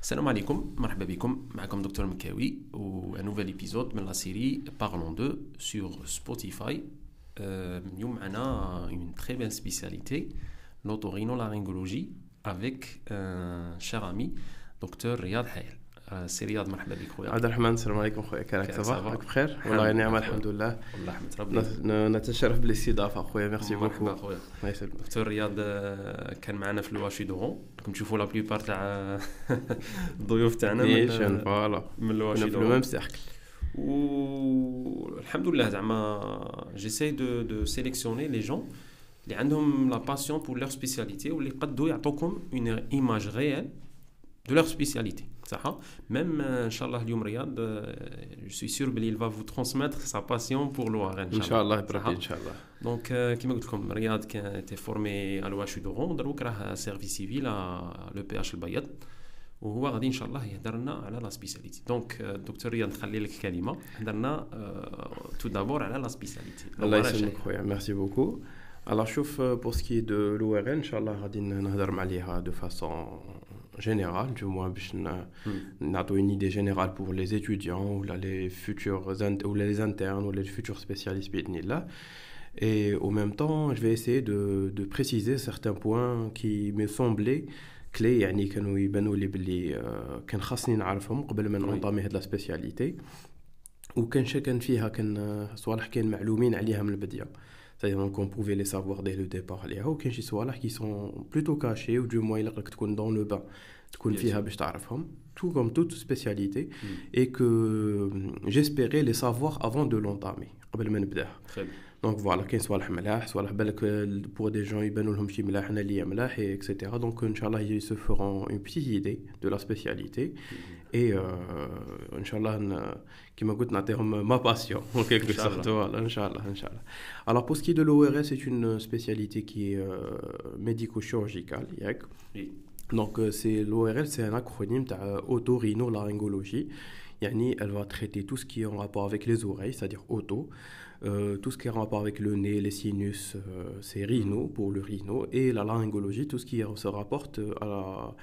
Salam alaikum, marhaba bikoum, معكم Dr Mkawi ou un nouvel épisode de la série Parlons d'eux sur Spotify. اليوم معنا une très belle spécialité, l'otorhinolaryngologie avec un cher ami, Dr Riyad Hayel. سي رياض مرحبا بك خويا. عبد الرحمن السلام عليكم خويا. كيفك صباح بخير؟ والله نعم الحمد لله. والله حمد ربي نتشرف بالاستضافة خويا. ميرسي بوكو مرحبا خويا. دكتور رياض كان معنا في الواشي دورون. راكم تشوفوا لا بليبار تاع الضيوف تاعنا من فوالا. من الواشي دورون. في ميم سيركل والحمد لله زعما جيساي دو دو سيليكسيوني لي جون اللي عندهم لا باسيون بور لور سبيسياليتي واللي قدوا يعطوكم اون ايماج ريال دو لور سبيسياليتي صح ميم ان شاء الله اليوم رياض جو سوي سور بلي il va vous transmettre sa passion pour l'ORN ان شاء الله بربي ان شاء الله دونك كيما قلت لكم رياض كان تي فورمي على واش دورون دروك راه سيرفي سيفيل لو بي اش البيض وهو غادي ان شاء الله يهضر لنا على لا سبيسياليتي دونك دكتور رياض نخلي لك الكلمه هضر لنا تو دابور على لا سبيسياليتي الله يسلمك خويا ميرسي بوكو Alors, شوف pour ce qui est de l'ORN, Inch'Allah, غادي نهضر عليها de façon générale, du moins باش نعطوا une idée générale pour les étudiants ou les futurs ou les internes ou les futurs spécialistes باذن الله. Et au même temps, je vais essayer de, de préciser certains points qui me semblaient كلي يعني كانوا يبانوا لي بلي كان خاصني نعرفهم قبل ما نونطامي هاد لا سبيسياليتي وكان كان فيها كان صوالح كان معلومين عليها من البدايه c'est-à-dire qu'on pouvait les savoir dès le départ. Il y a aucun chisoir qui sont plutôt cachés ou du moins ils sont dans le bain. Tout comme toute spécialité, et que euh, j'espérais les savoir avant de l'entamer. Donc voilà, qu'il soit le soit pour des gens, ils etc. Donc, Inch'Allah, ils se feront une petite idée de la spécialité. Et, euh, Inch'Allah, شاء الله كيما قلت نعطيهم ما باسيون en quelque sorte voilà ان شاء الله ان شاء الله alors pour ce qui est de l'ORS c'est une spécialité qui est euh, médico-chirurgicale ياك donc c'est l'ORL c'est un acronyme تاع otorhinolaryngologie يعني elle va traiter tout ce qui est en rapport avec les oreilles c'est-à-dire auto euh, tout ce qui est en rapport avec le nez, les sinus, euh, c'est rhino pour le rhino, et la laryngologie, tout ce qui se rapporte à la,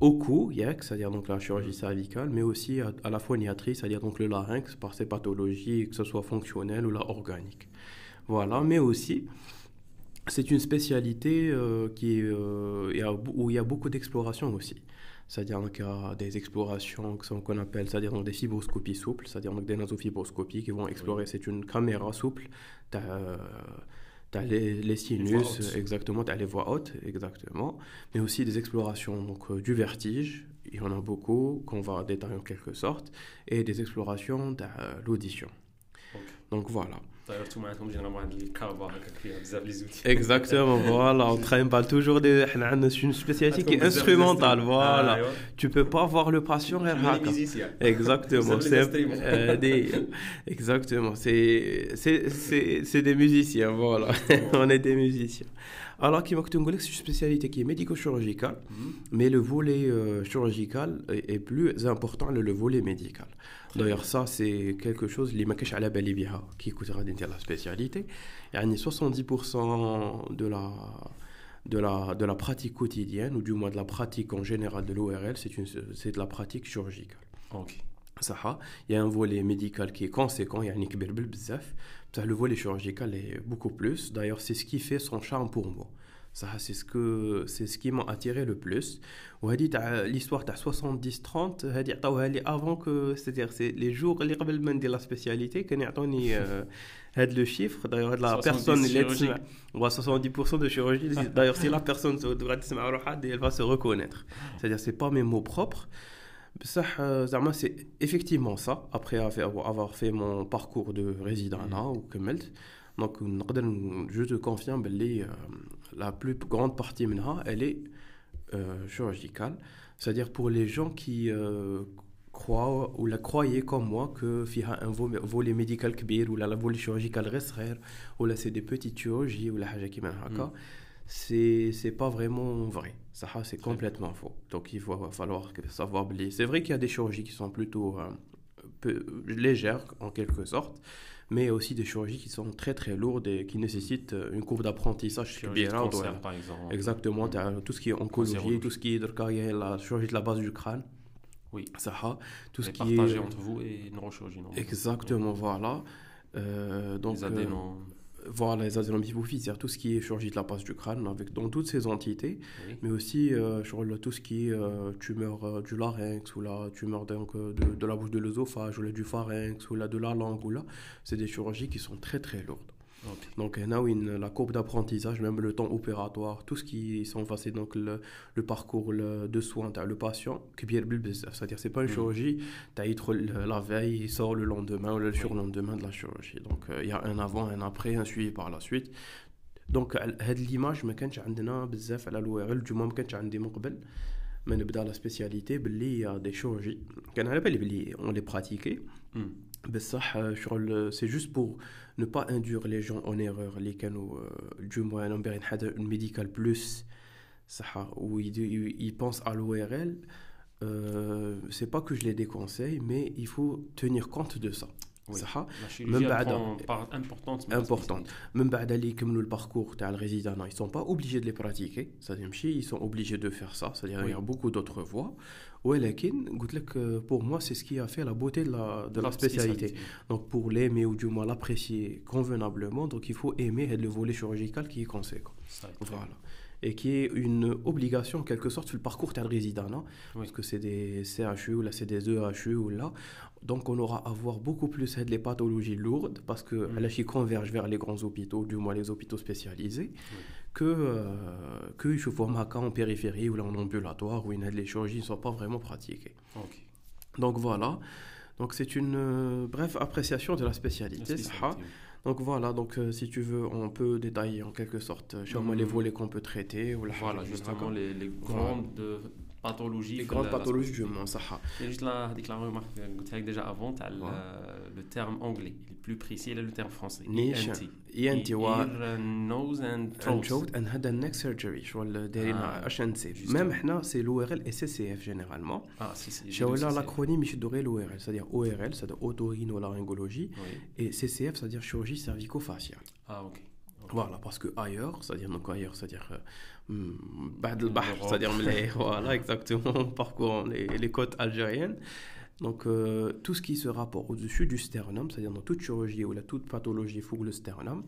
au cou, c'est-à-dire donc la chirurgie cervicale, mais aussi à, à la phoniatrie, c'est-à-dire donc le larynx par ses pathologies, que ce soit fonctionnelles ou la organique. Voilà, mais aussi c'est une spécialité euh, qui est, où il y a beaucoup d'exploration aussi c'est-à-dire donc il y a des explorations qu'on appelle, c'est-à-dire donc des fibroscopies souples, c'est-à-dire donc des nasofibroscopies qui vont explorer, c'est une caméra souple, tu as, les, les, sinus, exactement, tu as les voix hautes, exactement, mais aussi des explorations donc, euh, du vertige, il y en a beaucoup qu'on va détailler en quelque sorte, et des explorations de l'audition. Okay. Donc voilà. Exactement, voilà, on traîne pas toujours des. C'est une spécialité qui est instrumentale, voilà. Tu peux pas voir le patient euh, Exactement, c'est des. Exactement, c'est des musiciens, voilà. on est des musiciens. Alors, qui c'est une spécialité qui est médico-chirurgicale, mais le volet euh, chirurgical est, est, plus important que le volet médical. D'ailleurs, ça, c'est quelque chose qui coûtera la spécialité. Il y a 70% de la, de, la, de la pratique quotidienne, ou du moins de la pratique en général de l'ORL, c'est de la pratique chirurgicale. Ok. Ça, il y a un volet médical qui est conséquent, il y a un le volet chirurgical est beaucoup plus. D'ailleurs, c'est ce qui fait son charme pour moi. Ça, c'est ce, que, c'est ce qui m'a attiré le plus. L'histoire de 70-30, avant que, c'est-à-dire, c'est les jours où j'ai la spécialité, que j'ai le chiffre. D'ailleurs, la personne, 70% de chirurgie. D'ailleurs, si la personne elle va se reconnaître. C'est-à-dire, c'est pas mes mots propres. Ça, c'est effectivement ça, après avoir fait mon parcours de résident ou Kemelt. Donc, je te confirme que la plus grande partie maintenant, elle est euh, chirurgicale. C'est-à-dire pour les gens qui euh, croient ou la croyaient comme moi que y a un volet médical kbir ou la volet chirurgical restreint ou là c'est des petites chirurgies ou la haja qui c'est c'est pas vraiment vrai ça c'est complètement faux donc il va falloir savoir c'est vrai qu'il y a des chirurgies qui sont plutôt euh, peu, légères en quelque sorte mais aussi des chirurgies qui sont très très lourdes et qui nécessitent une courbe d'apprentissage chirurgie de cancer, par exemple exactement tout ce qui est oncologie tout ce qui est la chirurgie de la base du crâne Oui. Ça, tout ce qui partagé est. entre vous et neurochirurgie. Exactement, voilà. Euh, donc, Les euh, voilà, les adénomes hypophyses, c'est-à-dire tout ce qui est chirurgie de la base du crâne, avec, dans toutes ces entités, Oui. mais aussi euh, sur le- tout ce qui est euh, tumeur euh, du larynx, ou la tumeur donc, de, de la bouche de l'œsophage, ou la du pharynx, ou la de la langue, ou là, c'est des chirurgies qui sont très très lourdes. Ok. Donc, il y en a où une- la courbe d'apprentissage, même le temps opératoire, tout ce qui sont passés, donc le, le parcours le- de soins, t'as le patient, qui est bien bzaf. c'est-à-dire c'est pas une Mhm. chirurgie, tu as la veille, il sort le lendemain ou le surlendemain de la chirurgie. Donc, euh, il y a un avant, un après, un suivi par la suite. Donc, هاد l'image ما كانش عندنا بزاف على الو ار ال du moins ما كانش عندي من قبل ما نبدا لا سبيسياليتي باللي يا دي شيرورجي كان على بالي باللي on les pratiquait Hmm. Ben, euh, c'est juste pour ne pas induire les gens en erreur les canaux euh, du moins médical plus où ils pensent à l'ORL euh, c'est pas que je les déconseille mais il faut tenir compte de ça. صح La chirurgie بعد- prend part importante. dans la importante. spécialité. من بعد اللي يكملوا البارcours تاع الريزيدان ils sont pas obligés de les pratiquer c'est-à-dire ماشي ils sont obligés de faire ça c'est-à-dire il y a Oui. beaucoup d'autres voies ولكن قلت لك euh, pour moi c'est ce qui a fait la beauté de la, de la spécialité donc pour l'aimer ou du moins l'apprécier convenablement donc il faut aimer le volet chirurgical qui est conséquent Ça, voilà et qui est une obligation en quelque sorte sur le parcours de résident, hein. oui. parce que c'est des CHU ou là c'est des EHU ou là. Donc on aura à voir beaucoup plus les pathologies lourdes parce que mm. là qui convergent vers les grands hôpitaux, du moins les hôpitaux spécialisés, que euh, que je vois en périphérie ou là en ambulatoire où les chirurgies ne sont pas vraiment pratiquées. Donc voilà. Donc c'est une euh, brève appréciation de. La spécialité donc voilà donc euh, si tu veux on peut détailler en quelque sorte euh, sur moi les Mm. volets qu'on peut traiter ou la Voilà, justement, les, les grandes euh, pathologies. les في grandes la- la pathologies du monde ça. Et juste là, هذيك la remarque que قلت لك déjà avant, t'as le, Ouais. le terme anglais, le plus précis, et le terme français. نيشان ENT. ENT و Ear, nose and and throat. throat and head and neck surgery شغل دايرين آه، اش نسيب justement. ميم حنا سي لو ار ال اي سي سي اف جينيرالمون Ah, si, si. j'ai شاو lu لا ça, c'est- لاكرونيم يشدوا غير لو ار ال سادير او ار ال سادير اوتورينولارينغولوجي Oui. et CCF c'est-à-dire chirurgie cervico-faciale Ah, ok. Ok. Voilà, parce que ailleurs, c'est-à-dire donc ailleurs, c'est-à-dire euh, hmm, بعد البحر, L'Europe. c'est-à-dire les- voilà, exactement, en parcourant les, les côtes algériennes. Donc euh, tout ce qui se rapporte au-dessus du sternum, c'est-à-dire dans toute chirurgie ou la toute pathologie fougue le sternum,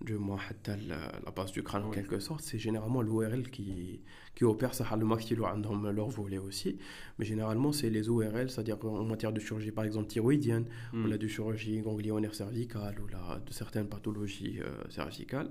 du moins حتى la, la base du crâne en Oui. quelque sorte, c'est généralement l'ORL qui, qui opère ça, le maxillo عندهم leur volet aussi, mais généralement c'est les ORL, c'est-à-dire en matière de chirurgie par exemple thyroïdienne, Hmm. ou la de chirurgie ganglionnaire cervicale ou la, de certaines pathologies euh, cervicales.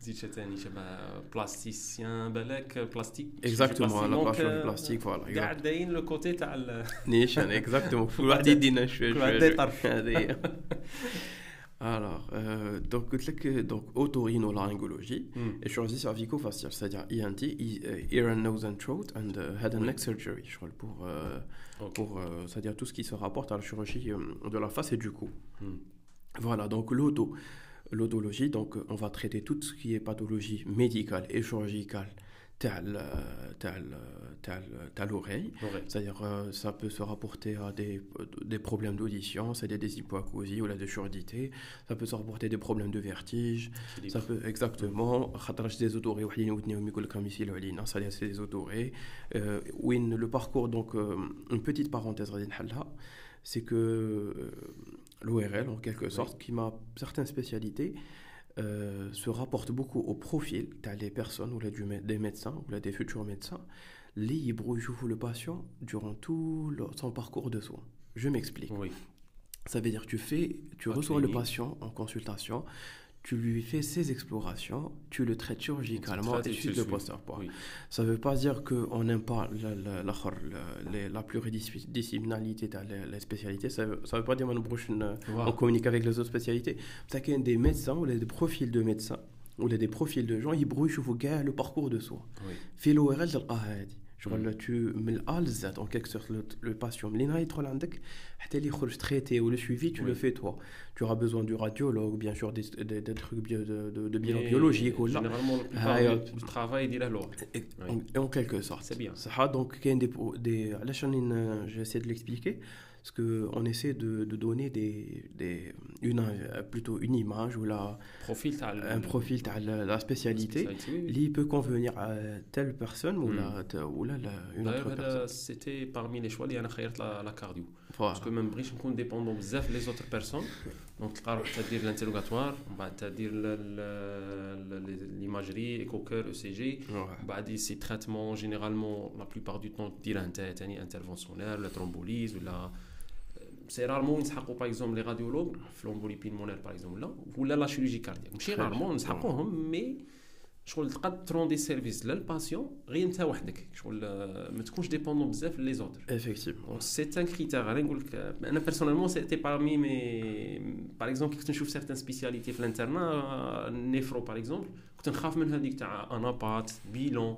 ouais. زيد شي ثاني شبه بلاستيسيان بالك بلاستيك Exactement, la دونك، chirurgie آه، plastique, voilà. كاع داين لو كوتي تاع ال- نيشان اكزاكتومون كل واحد يدينا شويه كل واحد شويه يطرف. هذه هي. Alors, euh, donc, قلت لك donc otorhinolaryngologie مم. et chirurgie cervico-faciale, c'est-à-dire ENT, e- euh, ear and nose and throat and uh, head and Oui. neck surgery, je crois, pour, euh, Ok. pour euh, c'est-à-dire tout ce qui se rapporte à la chirurgie euh, de la face et du cou. مم. Voilà, donc l'auto, l'odologie, donc on va traiter tout ce qui est pathologie médicale et chirurgicale t'as euh, euh, euh, l'oreille. C'est-à-dire, ça peut se rapporter à des, des problèmes d'audition, c'est-à-dire des hypoacousies ou la de surdité. Ça peut se rapporter à des problèmes de vertige. Ça peut, exactement. des c'est-à-dire, c'est des odorés. le parcours, donc, une petite parenthèse, c'est que l'ORL en quelque sorte, qui m'a certaines spécialités, euh, se rapporte beaucoup au profil des personnes ou là, du, des médecins ou là, des futurs médecins, libre joue le patient durant tout son parcours de soins. Je m'explique. Oui. Ça veut dire que tu fais, tu reçois le patient en consultation, tu lui fais ses explorations, tu le traites chirurgicalement et tu de le post suis. Oui. Ça veut pas dire qu'on n'aime pas la, la, la, la, la pluridisciplinarité de la, la spécialité. Ça veut, ça veut pas dire qu'on Wow. on communique avec les autres spécialités. C'est qu'il y a des médecins ou des profils de médecins ou des profils de gens, ils brouillent, le parcours de soins. Oui. في l'ORL تلقاها هذه شغل tu من الأ للزاد en quelque sorte le, le patient منين يدخل عندك حتى اللي يخرج traité ou le suivi tu le fais toi tu auras besoin du radiologue bien sûr des, des, des trucs bio, de, de, de bilan biologique ou généralement le travail dit la loi et en quelque sorte c'est bien ça donc كاين des des علاش راني j'essaie de l'expliquer parce qu'on essaie de, de, donner des, des, une, plutôt une image ou la, profil un profil de la spécialité qui peut convenir à telle personne ou, la, ou la, une autre personne. C'était parmi les choix, il y a la, la cardio. Voilà. Parce que même si on dépend de les autres personnes, donc c'est-à-dire l'interrogatoire, c'est-à-dire l'imagerie, éco-cœur, ECG, ouais. ces traitements généralement la plupart du temps, dire interventionnel, la thrombolyse ou la c'est rarement ينسحقوا par exemple les radiologues l'embolie pulmonaire par exemple là ولا la chirurgie cardiaque. ماشي rarement نسحقوهم مي شغل تقد ترون دي سيرفيس للباسيون غير انت وحدك شغل ما تكونش ديبوندون بزاف لي زوتر effectivement. سي ان كريتير أنا نقول لك أنا بيرسونيلمون سيتي بارمي مي باغ اكزومبل كنت نشوف سيغتان سبيسياليتي في الانترنا نيفرو باغ اكزومبل كنت نخاف من هذيك تاع انابات بيلون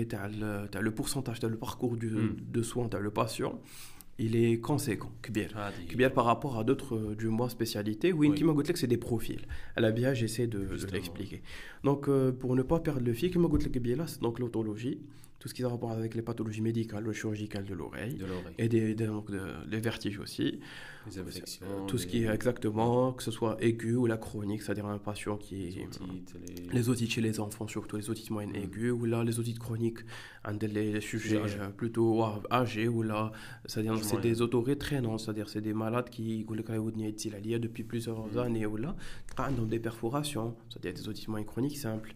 le pourcentage le parcours hmm. de soins le patient il est conséquent par rapport à d'autres euh, du moins spécialités oui, qui m'a que c'est des profils. À la bien j'essaie de, l'expliquer. Donc euh, pour ne pas perdre le fil qui m'a donc l'autologie tout ce qui a rapport avec les pathologies médicales ou chirurgicales de l'oreille et des, donc les vertiges aussi. Les infections, tout ce qui est exactement que ce soit aigu ou la chronique c'est-à-dire un patient qui les otites, chez les enfants surtout les otites moyennes mm. aiguës ou là les otites chroniques les sujets euh, plutôt âgés ou là c'est-à-dire c'est des otorés traînants c'est-à-dire c'est des malades qui depuis plusieurs mm. années ou là ont des perforations. C'est-à-dire des otites moyennes chroniques simples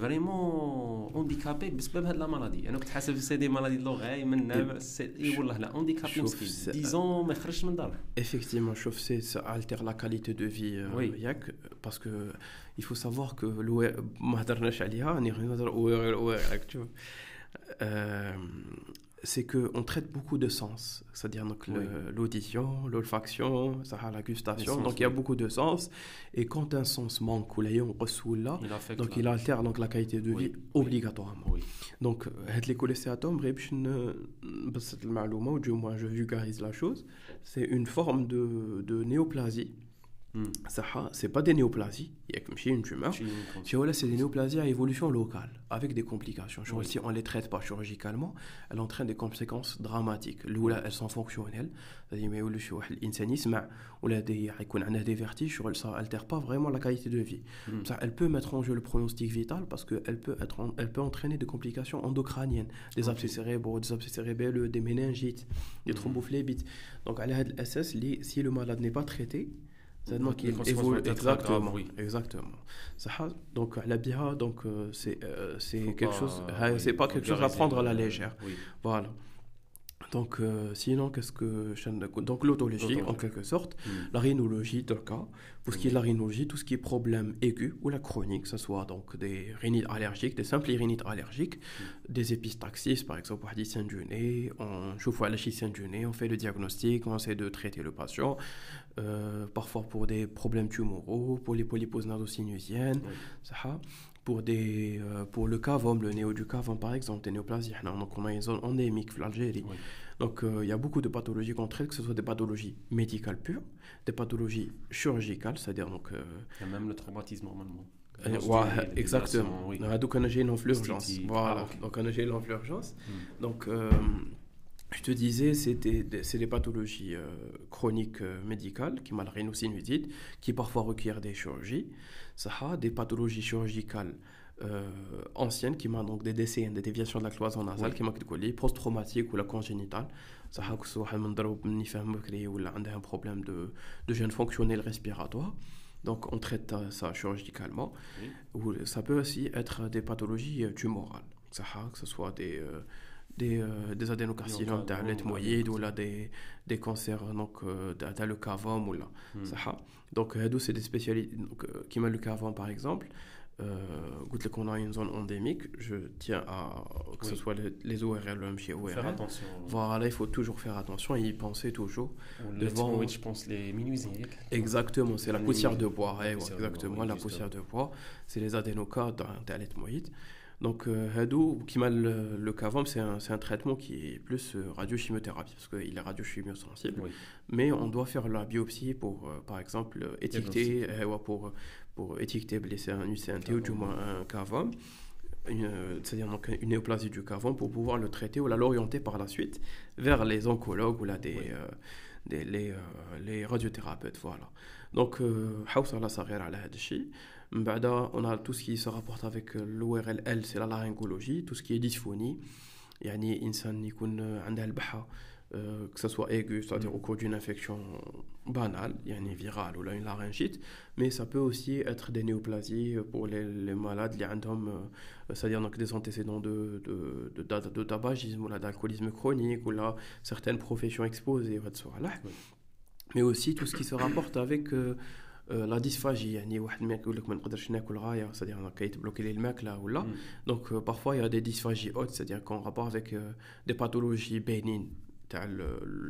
فريمون اونديكابي بسبب هاد لا مالادي أنا كنت حاسب سي دي مالادي لوغاي من اي والله لا اونديكابي مسكين ديزون ما يخرجش من داره effectivement شوف سي altère la qualité de vie ياك باسكو il faut savoir que ما هضرناش عليها راني نهضر شوف c'est qu'on traite beaucoup de sens, c'est-à-dire l'audition, l'olfaction, la gustation, donc il y a beaucoup de sens. Et quand un sens manque ou on reçoit là, donc il altère donc la qualité de vie obligatoirement. Donc, les cholestéatomes, du moins je vulgarise la chose, c'est une forme de, de néoplasie c'est pas des néoplasies. Il y a comme chez une tumeur. C'est des néoplasies à évolution locale avec des complications si on les traite pas chirurgicalement. Elles entraînent des conséquences dramatiques. Elles sont fonctionnelles. C'est-à-dire mais ou là des des vertiges ça altère pas vraiment la qualité de vie. Ça elle peut mettre en jeu le pronostic vital parce que elle peut être elle peut entraîner des complications endocrâniennes des abcès cérébraux des abcès cérébraux des méningites des thrombophlébites. Donc si le malade n'est pas traité c'est qu'il évolue exactement. oui. Exactement. Donc la biha, donc euh, c'est euh, c'est quelque chose, c'est pas quelque chose à prendre à la légère. Voilà. Donc, euh, sinon, qu'est-ce que. Donc, l'autologie, en quelque sorte, hmm. la rhinologie, dans le cas, pour ce qui est de la rhinologie, tout ce qui est problème aigu ou la chronique, que ce soit donc des rhinites allergiques, des simples rhinites allergiques, hmm. des épistaxis, par exemple, du nez, on chauffe la du nez, on fait le diagnostic, on essaie de traiter le patient, euh, parfois pour des problèmes tumoraux, pour les polyposes nasosinusiennes, ça pour, des, euh, pour le cavum, le néo du cavum par exemple, des néoplasies. Donc on a une zone endémique en Algérie. Donc euh, il y a beaucoup de pathologies qu'on traite, que ce soit des pathologies médicales pures, des pathologies chirurgicales, c'est-à-dire donc... Il y a même le traumatisme normalement. Ouais, exactement. Donc on a une urgence. Voilà, donc on a une urgence. Donc je te disais, c'est des, pathologies euh, chroniques euh, médicales, qui mal rhinosinusites, qui parfois requièrent des chirurgies. Ça a des pathologies chirurgicales euh, anciennes, qui ont donc des décès, des déviations de la cloison nasale, qui m'ont post-traumatique ou la congénitale. Ça a que soit un problème de, de gène fonctionnel respiratoire. Donc on traite ça chirurgicalement. Ou ça peut aussi être des pathologies tumorales. Ça a que ce soit des des, euh, des adénocarcinomes dans l'ethmoïde ou là des, des cancers donc euh, dans le cavum ou là hmm. donc euh, c'est des spécialités donc qui m'a le cavum par exemple. Euh, qu'on a une zone endémique. Je tiens à que ce soit les, les ORL ou chez ORL faire attention voilà il faut toujours faire attention et y penser toujours devant je pense les minusiques exactement c'est la poussière de bois exactement la poussière de bois. C'est les adénocards dans l'ethmoïde donc, Hadou, qui m'a le, le CAVAM, c'est un, un, traitement qui est plus euh, radiochimiothérapie, parce qu'il est radiochimiosensible. Oui. Mais on doit faire la biopsie pour, euh, par exemple, étiqueter, euh, pour, pour étiqueter blessé un UCNT ou du moins un CAVAM, c'est-à-dire donc une néoplasie du CAVAM, pour pouvoir le traiter ou l'orienter par la suite vers les oncologues ou là, des, des les, les, radiothérapeutes. Voilà. Donc, la on a tout ce qui se rapporte avec euh, l'ORL L, c'est la laryngologie, tout ce qui est dysphonie. يعني انسان يكون عنده البحه que ce soit aigu, c'est-à-dire mm. au cours d'une infection banale, yani virale ou une laryngite, mais ça peut aussi être des néoplasies pour les, les malades qui ont euh, c'est-à-dire donc des antécédents de, de, de, de tabagisme ou d'alcoolisme chronique ou là certaines professions exposées, mais aussi tout ce qui se rapporte avec euh, لا dysphagie يعني واحد ما يقول لك ما نقدرش ناكل غايه c'est-à-dire كيتبلوكي لي الماكله ولا دونك parfois il y a des dysphagies hautes c'est-à-dire qu'en rapport avec des pathologies bénignes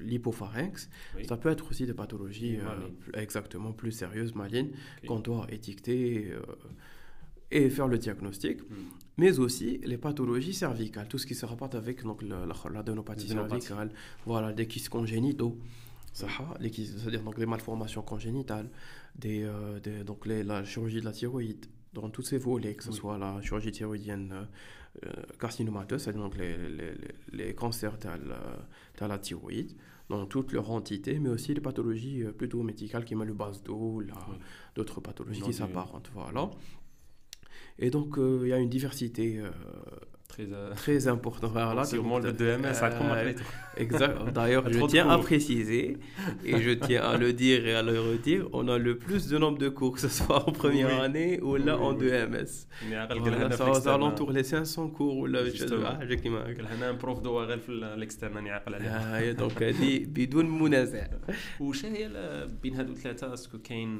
l'hypopharynx, oui. ça peut être aussi des pathologies euh, exactement plus sérieuses, malignes, okay. qu'on doit étiqueter euh, et faire le diagnostic, mm. mais aussi les pathologies cervicales, tout ce qui se rapporte avec donc, l'adénopathie cervicale, voilà, des kystes congénitaux, c'est-à-dire donc des malformations congénitales, des, euh, des donc les, la chirurgie de la thyroïde, dans tous ces volets, que ce soit la chirurgie thyroïdienne euh, carcinomateuse, c'est-à-dire donc les, les, les cancers de la thyroïde, dans toute leur entité, mais aussi les pathologies euh, plutôt médicales qui mettent le base d'eau, d'autres pathologies qui s'apparentent. Voilà. Et donc, il y a une diversité très, euh... très important. Voilà, Sûrement le 2MS a euh, Exact. D'ailleurs, je tiens à préciser et je tiens à le dire et à le redire on a le plus de nombre de cours, que ce soit en première oui. année ou là oui, en 2MS. Voilà, ça va alentour les 500 cours ou là هنا un prof d'ORL في الاكسترن راني عاقل عليها. دونك هذه بدون منازع. وش هي بين هذو الثلاثه اسكو كاين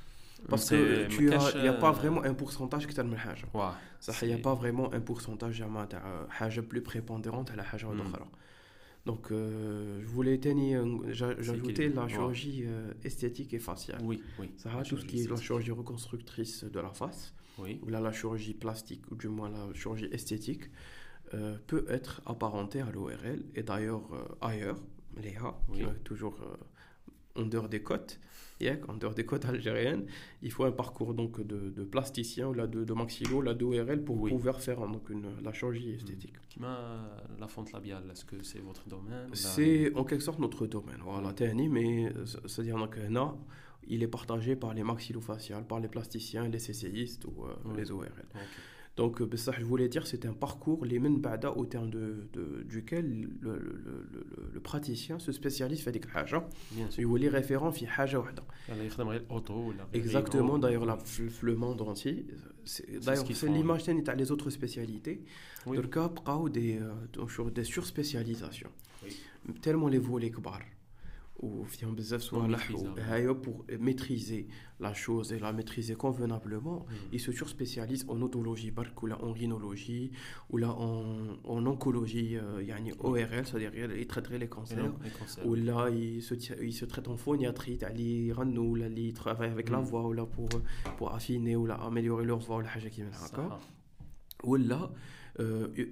parce que tu as, il n'y a pas vraiment un pourcentage qui t'a mis Ça, il n'y a pas vraiment un pourcentage de plus prépondérante à la haja Donc, euh, je voulais j'ajoutais la chirurgie euh, esthétique et faciale. Oui, oui. Ça tout ce qui est la chirurgie reconstructrice de la face. Oui. Ou là, la chirurgie plastique, ou du moins la chirurgie esthétique, euh, peut être apparentée à l'ORL. Et d'ailleurs, ailleurs, Léa, qui est toujours en dehors des côtes, en dehors des côtes algériennes, il faut un parcours donc de, de plasticien ou là, de, de maxillo, la d'ORL pour pouvoir faire donc une, la chirurgie esthétique. Qui m'a la fente labiale, est-ce que c'est votre domaine C'est en quelque sorte notre domaine, voilà, mais c'est-à-dire donc là, il est partagé par les maxillofaciales, par les plasticiens, les CCistes ou euh, les ORL. Donc, euh, ça, je voulais dire, c'est un parcours, les bada au terme de, de, duquel le, le, le, le, praticien se spécialise fait des haja. Il est référent fi haja Exactement, d'ailleurs, le monde entier. D'ailleurs, c'est l'image les autres spécialités. Oui. Donc, il y a des, des surspécialisations. Oui. Tellement les volets ou pour maîtriser la chose et la maîtriser convenablement hmm. il se spécialise en otologie en rhinologie ou là en, en oncologie euh, yani ORL c'est-à-dire il traiterait les cancers. ou là il se, il se en phoniatrie il travaille avec la hmm. voix là pour, pour affiner ou là améliorer leur voix ou là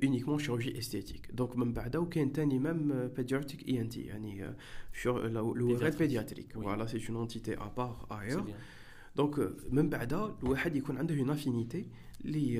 uniquement chirurgie esthétique donc même بعدا وكاين ثاني même pédiatrique ENT يعني sur le pédiatrique voilà c'est une entité à part ailleurs donc même بعدا الواحد يكون عنده une affinité li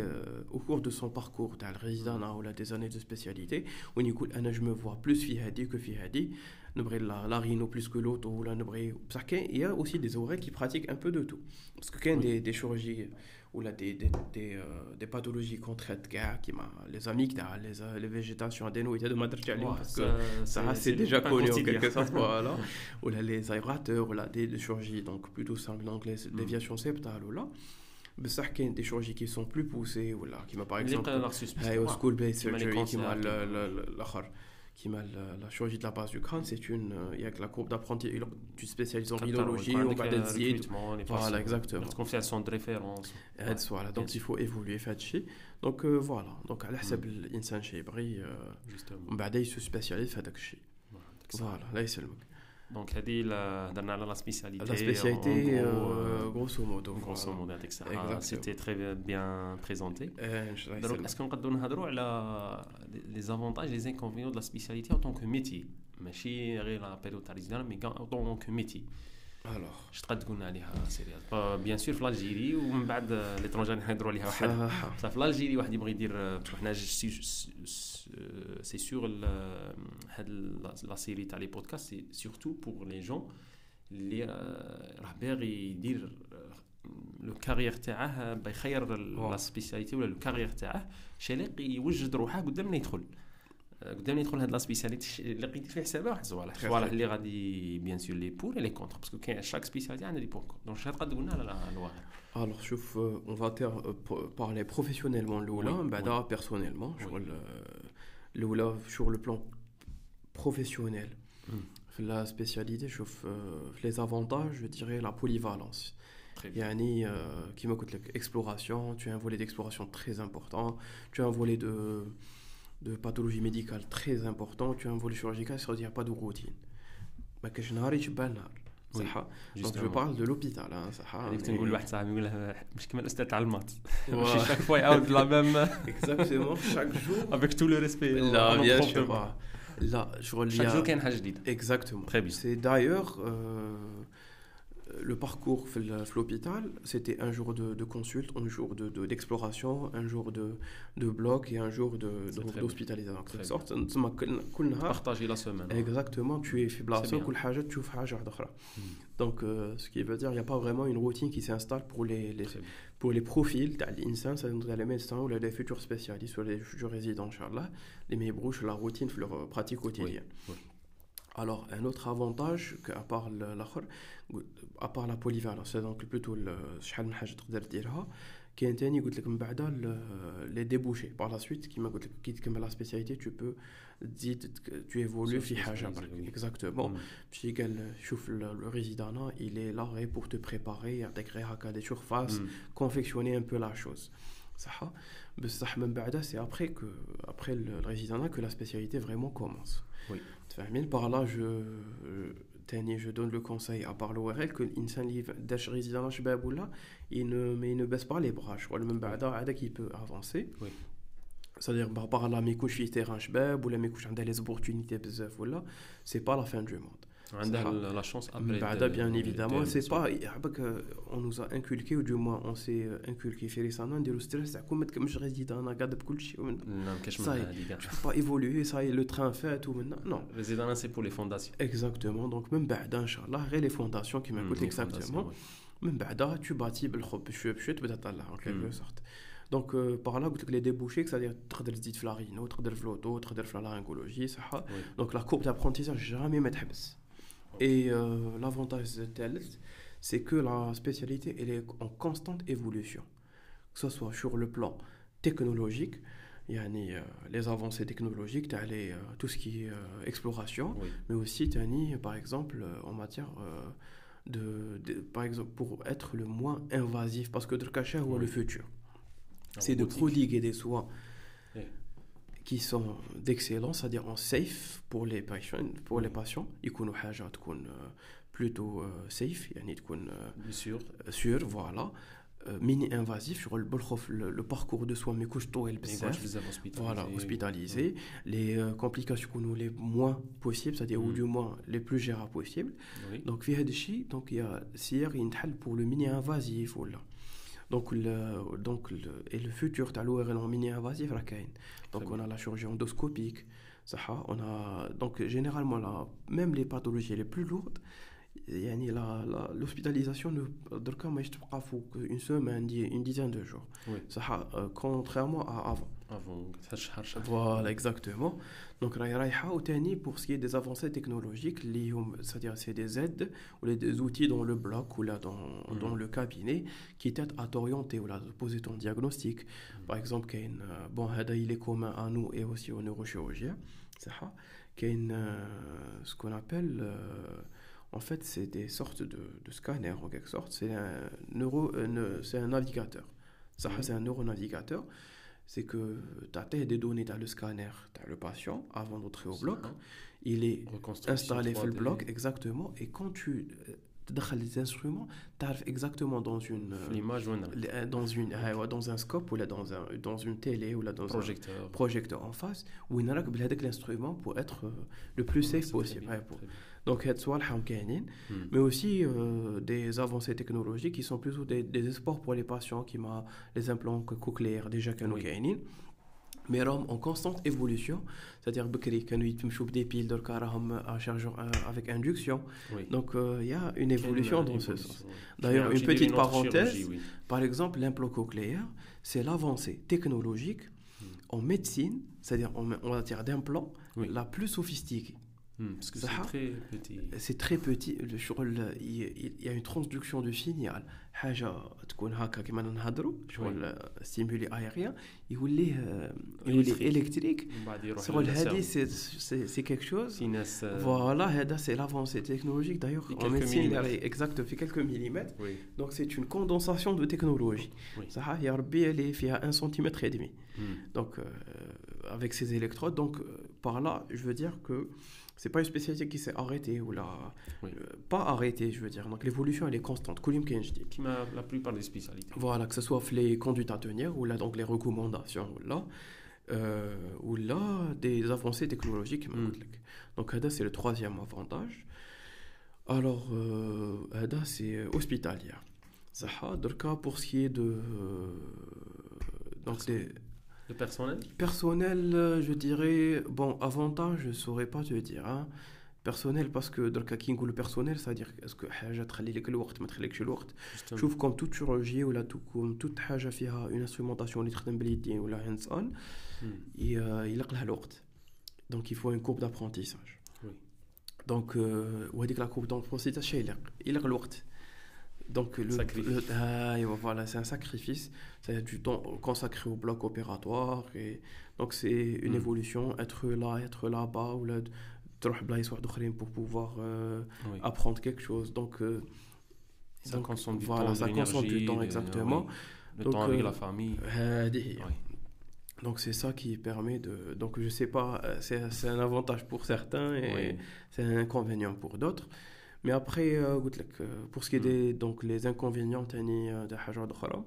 au cours de son parcours تاع الريزيدانا ولا des années de spécialité وين يقول انا je me vois plus في هذه que في هذه نبغي la rhino plus que l'autre ولا نبغي بصح كاين il y a aussi des oreilles qui pratiquent un peu de tout parce que كاين des, des chirurgies ou là des, des, des, euh, des pathologies qu'on traite qui les amygdales les, euh, les végétations adénoïdes de Madrjali parce que ça c'est déjà connu en quelque sorte voilà ou là les aérateurs ou là des, chirurgies donc plutôt simples donc les mm. déviations septales ou là بصح كاين des chirurgies qui sont plus poussées ولا كيما par exemple هاي school based surgery كيما الاخر qui la chirurgie de la base du crâne, c'est une. Euh, il y a que la courbe d'apprenti, tu spécialises en rhinologie, on va des Voilà, exactement. La confiance de référence. Voilà, donc il faut évoluer, faire Donc euh, voilà, donc à l'hsab l'insan chez Bri, il se spécialise, fait Voilà, là il se le donc, la, la spécialité. La spécialité, euh, euh, grosso modo. Grosso modo, c'était très bien présenté. Est-ce qu'on peut donner les avantages et les inconvénients de la spécialité en tant que métier ماشي غير la période mais en tant que métier الوغ اش تقدر تقولنا عليها سيريال بيان سور في الجيري ومن بعد ليترونجي نهضروا عليها واحد. في الجيري واحد يبغي يدير حنا سي سور هاد لا سيري تاع لي بودكاست سي سورتو بور لي جون اللي راه باغي يدير لو كارير تاعه بيخير لا سبيسياليتي ولا لو كارير تاعه. شالق يوجد روحه قدام ما يدخل. قدام ندخل هاد لا سبيسياليتي اللي لقيت فيه حسابها واحد الصوالح الصوالح اللي غادي بيان سور لي بور لي كونتر باسكو كاين شاك سبيسياليتي عندها لي بور دونك شحال تقدر قلنا على الواقع Alors, شوف on va parler professionnellement l'oula, بعدا personnellement sur le l'oula sur le plan professionnel. La spécialité, je les avantages, je dirais la polyvalence. يعني qui me coûte l'exploration, tu as un volet d'exploration très important, tu as un volet de de pathologie médicale très important, tu as un volet chirurgical, ça veut dire n'y a pas de routine. Mais que je n'arrive pas صح دونك جو بارل دو لوبيتال صح هذيك تنقول لواحد صاحبي يقول له مش كيما الاستاذ تاع المات ماشي شاك فوا يعاود لا ميم اكزاكتومون شاك جور افيك تو لو ريسبي لا بيان سور لا شغل شاك جور كاين حاجه جديده اكزاكتومون تري بيان سي دايوغ le parcours de l'hôpital, c'était un jour de, de consulte, un jour d'exploration, de, un jour de, de bloc et un jour d'hospitalisation. De, sorte, partager la semaine. Exactement, tu es fait tu fais Donc, euh, ce qui veut dire, il n'y a pas vraiment une routine qui s'installe pour les, les pour les profils, les médecins ou les futurs spécialistes ou les futurs résidents, les mébrouches, la routine, leur pratique quotidienne. Alors, un autre avantage, à, part la polyvalence, donc plutôt le qui est les débouchés. Par la suite, qui m'a la spécialité, tu peux dire tu évolues Exactement. Si le résident, il est là pour te préparer, intégrer à des surfaces, confectionner un peu la chose. غي بور تو بريباري يعطيك غير هكا دي سورفاس كونفيكسيوني ان بو لا شوز صح بصح من بعد سي ابري كو ابري الريزيدانا كو لا سبيسياليتي فريمون كومونس وي par là je je donne le conseil à part l'ORL que l'insan livre dash résident il ne mais il ne baisse pas les bras je crois le même bada qui peut avancer oui. c'est-à-dire par rapport à la mécouche terrain ou la mécouche des opportunités voilà c'est pas la fin du monde la chance après bien évidemment c'est pas on nous a inculqué ou du moins on s'est inculqué faire ça non dire stress ça comme comme je réside en garde beaucoup ça tu peux pas évoluer ça le train fait tout maintenant non résident c'est pour les fondations exactement donc même بعد ان شاء الله غير les fondations qui m'écoutent exactement من بعدها tu bâtis بالحب بشوي بشوي تبدا تطلع en quelque sorte donc par là قلت لك les débouchés c'est-à-dire تقدر تزيد في لا رينو تقدر في لوتو تقدر في لا لارينغولوجي صح donc la courbe d'apprentissage jamais ما تحبس et euh, l'avantage de TLS, c'est que la spécialité, elle est en constante évolution, que ce soit sur le plan technologique, yani, euh, les avancées technologiques, as les, euh, tout ce qui est euh, exploration, mais aussi, as, par exemple, en matière... De, par exemple, pour être le moins invasif, parce que Drkacher oui. ou le futur, c'est de prodiguer des soins qui sont d'excellence, c'est-à-dire en safe pour les patients, pour les Oui. patients. يكونوا حاجة تكون euh, plutôt euh, safe, يعني تكون euh, Bien sûr. sûr, voilà. Euh, mini invasif sur le, le, le parcours de soins mais couche طويل Les بزاف. voitures بزاف hospitalisées. Voilà, hospitalisés. Les euh, complications qu'on les moins possibles, c'est-à-dire ou Mm. du moins les plus gérables possibles. Oui. Donc, في هذا الشيء, donc il y a سير ينتحل pour le mini invasif ولا. Donc le donc le, et le futur تاع l'ORL en mini invasif راه كاين. Donc Très on a la chirurgie endoscopique. صح on a donc généralement là même les pathologies les plus lourdes يعني la la- l'hospitalisation ne دركا ماهيش تبقى فوق une semaine دي- une dizaine de jours. Oui. صح euh, contrairement à avant. Avant, ça شهر شهر. Voilà, exactement. Donc, راهي رايحة وتاني pour ce qui est des avancées technologiques, اللي هم- c'est-à-dire c'est des aides ou les- des outils dans le bloc ou là dans, Mhm. dans le cabinet qui t'aident à t'orienter ou là de poser ton diagnostic. Par exemple, كاين, euh, bon, هذا il est commun à nous et aussi aux neurochirurgiens. صح كاين euh, ce qu'on appelle euh, en fait c'est des sortes de, de scanners en quelque sorte. C'est un neuro, euh, ne- c'est un navigateur. Ça, Mhm. c'est un neuronavigateur c'est que tu as des données, tu as le scanner, tu as le patient avant d'entrer au bloc. Il est installé sur le bloc, exactement. Et quand tu euh, as les instruments, tu arrives exactement dans une. L'image euh, dans, une, euh, dans un scope ou là dans, un, dans une télé ou là dans un projecteur en face, où il y a bah, l'instrument pour être euh, le plus safe possible. Donc, mais aussi euh, des avancées technologiques qui sont plutôt des, espoirs pour les patients qui ont les implants cochléaires déjà qu'ils oui. mais en constante évolution, c'est-à-dire qu'ils ont des piles de euh, euh, avec induction. Donc il y a une évolution dans ce sens. D'ailleurs, une petite parenthèse, par exemple, l'implant cochléaire, c'est l'avancée technologique en médecine, c'est-à-dire en, en matière d'implant, la plus sophistiquée. Hmm, Parce que Ça c'est a- très petit. c'est très petit le شغل il il y a une transduction de signal حاجه تكون هكا كيما نهضروا شغل ستيمولي aérien يولي يولي Électrique. الكتريك من بعد يروح شغل للسيرفو. هذه سي سي سي كيك شوز في ناس آه، Voilà, هذا c'est l'avancée technologique d'ailleurs في en quelques médecine millimètres. exact في quelques millimètres Oui. donc c'est une condensation de technologie Oui. صح يا ربي elle est فيها 1 cm et demi Hmm. donc euh, avec ces électrodes donc euh, par là je veux dire que c'est pas une spécialité qui s'est arrêtée ou la euh, pas arrêtée je veux dire. Donc l'évolution elle est constante. Comme la plupart des spécialités. Voilà que ce soit les conduites à tenir ou là donc les recommandations ou là euh, ou là des avancées technologiques mm. donc là c'est le troisième avantage. Alors euh, là c'est hospitalière. Ça pour ce qui est de euh, donc les Le personnel personnel euh, je dirais bon avantage je saurais pas te dire hein. personnel parce que دركا كي نقول personnel c'est-à-dire est-ce que حاجه تخلي لك الوقت ما تخليكش الوقت justement. شوف كوم توت شيروجي ولا تو كوم توت حاجه فيها اون انسترومونتاسيون اللي تخدم باليدين ولا هاندز اون Hmm. يلق لها الوقت دونك يفو اون كورب دابرونتيساج Oui. دونك وهذيك لا كورب دابرونتيساج شي يلق يلق الوقت Donc, le, le ah, voilà, c'est un sacrifice. C'est du temps consacré au bloc opératoire. Et, donc, c'est une mm. évolution, être là, être là-bas, ou là, pour pouvoir euh, apprendre quelque chose. Donc, euh, ça donc, consomme du voilà, temps. ça consomme du temps, euh, exactement. Le donc, temps avec la famille. Donc c'est ça qui permet de... Donc je sais pas, c'est un avantage pour certains et c'est un inconvénient pour d'autres Mais après, euh, قلت لك, euh, pour ce qui est Mm. des donc, les inconvénients تاني euh, de حاجة أخرى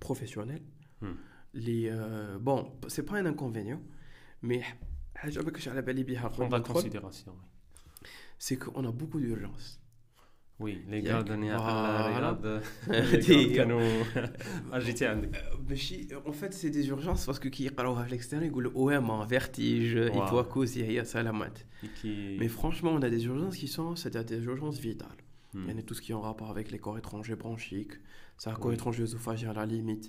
professionnels, Hmm. les, euh, bon, c'est pas un inconvénient, mais حاجة ما كنتش على بالي بها قبل Prendre ما en ندخل, considération. oui. c'est qu'on a beaucoup d'urgence. Oui, les ياك. gars دنيا Voilà. الرياض هذه- كانوا اجيتي عندك ماشي en fait c'est des urgences parce que كي يقراوها في l'extérieur يقولوا OM vertige Wow. إتواكوزي هي سلامات qui Mais franchement, on a des urgences qui sont c'est des urgences vitales. Hmm. Il y en a tout ce qui est en rapport avec les corps étrangers bronchiques, ça a corps Oui. étrangers œsophagiens à la limite,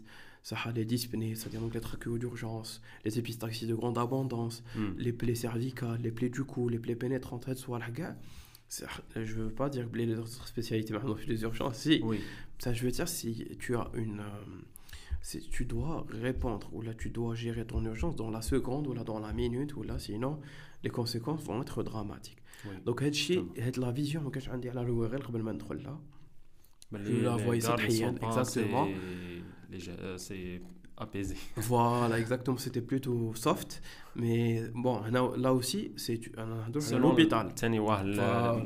ça a les dyspnées, c'est-à-dire donc les trachéos d'urgence, les épistaxies de grande abondance, Hmm. les plaies cervicales, les plaies du cou, les plaies pénétrantes, soit le je ne veux pas dire que les autres spécialités, par exemple, les urgences, si, oui. ça je veux dire, si tu as une... Euh, si tu dois répondre ou là tu dois gérer ton urgence dans la seconde ou là dans la minute ou là sinon les conséquences vont être dramatiques. Oui. Donc la vision que j'ai dit à la là. La voyez exactement. C'est apaisé. voilà, exactement. C'était plutôt soft. Mais bon, là aussi, c'est l'hôpital.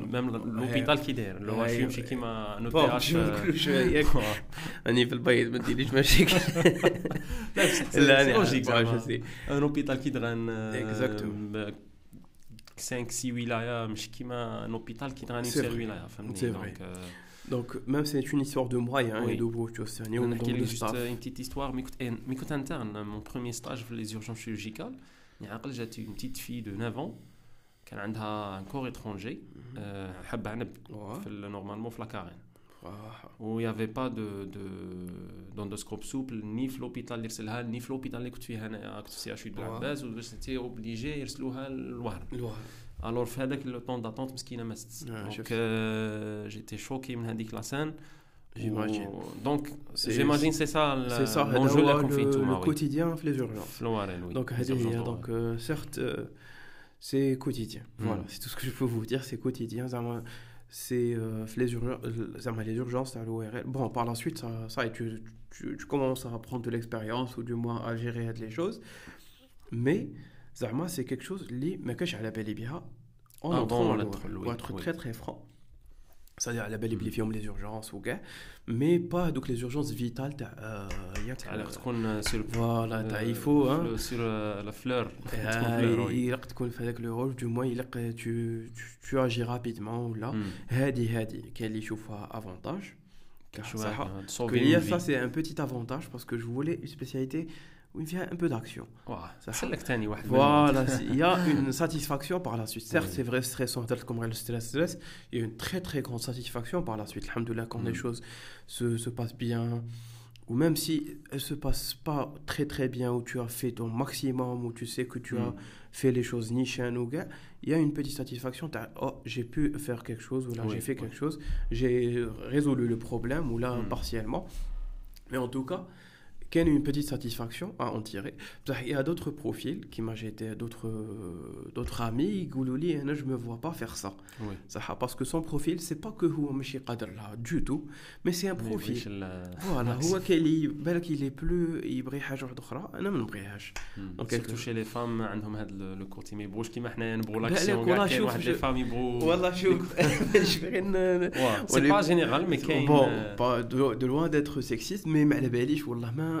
Même l'hôpital qui dère. Je suis qui m'a un opération. Euh, un hôpital qui dère. C'est logique. Un hôpital qui dère. 5-6 wilayas, mais qui m'a un hôpital qui dère une seule. C'est vrai. Euh, donc, même c'est une histoire de moi, hein, et de vous, tu sais, on a juste une petite histoire. Interne, hein, mon premier stage les urgences chirurgicales, j'étais une petite fille de 9 ans, qui a un corps étranger, mhm. euh, normalement dans la carène. Où il n'y avait pas d'endoscope de, souple, ni l'hôpital ni l'hôpital ni l'hôpital ni l'hôpital l'hôpital alors في هذاك لو طون داتونت مسكينه ماتت دونك جيتي شوكي من هذيك لا سان J'imagine. Donc, j'imagine c'est ça l'enjeu de la confiture. Le, le quotidien, les urgences. Oui. Donc, urgences, donc euh, certes, euh, c'est quotidien. Mm. Voilà, c'est tout ce que je peux vous dire, c'est quotidien. C'est euh, les, urgences, les urgences à l'ORL. Bon, par la suite, ça, ça tu, tu, tu, commences à prendre de l'expérience ou du moins à gérer les choses. Mais Zama, c'est quelque chose qui mais que j'ai la belle bien en ah, entrant pour être très très franc. C'est-à-dire la belle mm. bien les urgences ou quoi, mais pas donc les urgences vitales. Euh, euh, voilà, il faut hein, sur la fleur. Il تكون في هذاك le rôle du moins il tu tu agis rapidement ou là. هذه هذه كاين اللي يشوفها avantage. Ça c'est un petit avantage parce que je voulais une spécialité où il y a un peu d'action. Voilà, il y a une satisfaction par la suite. Certes, c'est vrai, stressant, comme le stress, stress, il y a une très très grande satisfaction par la suite. Alhamdoulilah, quand les mm. choses se, se passent bien, ou même si elles se passent pas très très bien, où tu as fait ton maximum, où tu sais que tu as mm. fait les choses niche ou gars, il y a une petite satisfaction. Oh, j'ai pu faire quelque chose, ou là j'ai fait quelque chose, j'ai résolu le problème, ou là mm. partiellement. Mais en tout cas, qu'il y a une petite satisfaction à en tirer. Il y a d'autres profils qui m'ont été d'autres d'autres amis Goulouli et je me vois pas faire ça. Oui. parce que son profil c'est pas que هو ماشي قادر là du tout mais c'est un profil. Voilà, هو كيلي بالك il est plus يبغي حاجه واحده اخرى انا ما نبغيهاش. Donc surtout chez les femmes عندهم هذا le côté ما يبغوش كيما حنايا نبغوا لاكسيون كاع كاين واحد les femmes يبغوا والله شوف c'est pas général mais كاين bon de loin d'être sexiste mais ما على باليش والله ما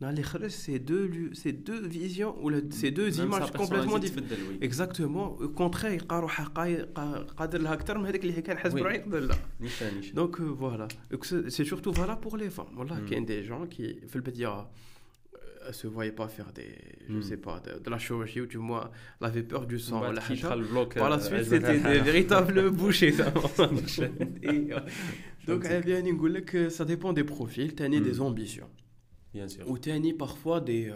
on a les ces deux, ces deux visions ou ces deux images complètement différentes. Exactement, au contraire, donc euh, voilà. C'est surtout valable pour les femmes. Voilà, il y a des gens qui ne se voyaient pas faire des, je sais pas, de, la chirurgie ou du moins, elle avait peur du sang. La Par la suite, c'était des véritables bouchées. Donc, ça dépend des profils, tu as des ambitions. Bien sûr. As parfois des.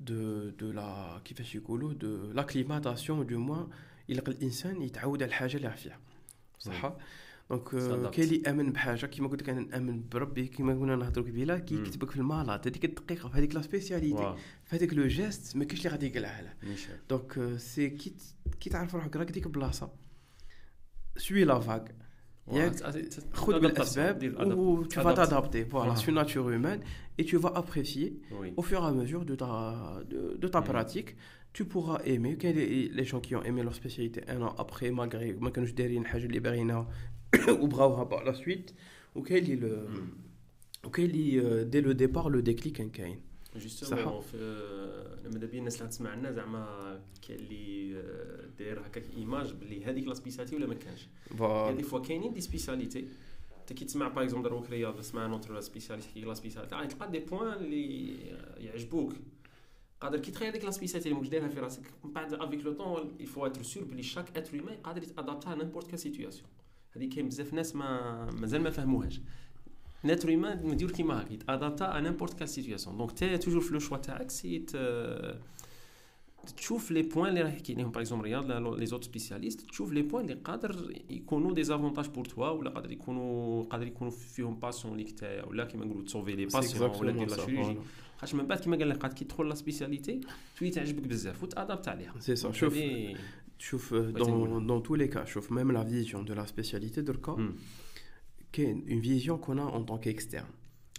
de, de la qui fait de l'acclimatation du moins il الانسان يتعود على الحاجة اللي فيها صح دونك كاين اللي امن بحاجه كيما قلت لك أنا نامن بربي كيما كنا نهضروا قبيله كيكتبك في المالات هذيك الدقيقه في هذيك لا سبيسياليتي في هذاك لو جيست ما كاينش اللي غادي يقلعها له دونك سي كي كي تعرف روحك راك ديك البلاصه سوي لا فاك tu vas t'adapter. Voilà, c'est une nature humaine et tu vas apprécier au fur et à mesure de ta, de, ta pratique. Tu pourras aimer. Les gens qui ont aimé leur spécialité un an après, malgré que je dérie une hajj libérina ou brava par la suite, ou il. Auquel euh, dès le départ, le déclic hein, en est جوستومون ماذا بيا الناس اللي تسمع لنا زعما كاين اللي داير هكاك ايماج باللي هذيك لا سبيسياليتي ولا ما كانش؟ دي فوا كاينين دي سبيسياليتي انت كي تسمع باغ اكزومبل دروك رياض تسمع نوتر سبيسياليست كي لا سبيسياليتي غادي تلقى دي بوين اللي يعجبوك. قادر كي تخيل ديك لا سبيسياليتي اللي دايرها في راسك من بعد افيك لو طون يفو اتر سور بلي شاك اتر هيومان قادر يتادابتا نيمبورت كا سيتوياسيون هذه كاين بزاف ناس ما مازال ما فهموهاش. ناتر هيومان مدير كيما هكا يتادابتا نيمبورت كا سيتوياسيون دونك تي توجور في لو شوا تاعك سي تشوف لي بوين اللي راح كاينين باغ اكزومبل رياض لي زوت سبيسياليست تشوف لي بوين اللي قادر يكونوا دي زافونتاج بور توا ولا قادر يكونوا قادر يكونوا فيهم باسيون ليك تاعي ولا كيما نقولوا تسوفي لي باسيون ولا دير لا شيروجي خاطش من بعد كيما قال لك قاد كي تدخل لا سبيسياليتي تولي تعجبك بزاف وتادابت عليها سي سا شوف شوف دون دون تو لي كا شوف ميم لا فيزيون دو لا سبيسياليتي دركا كاين اون فيزيون كون ان طون كاكسترن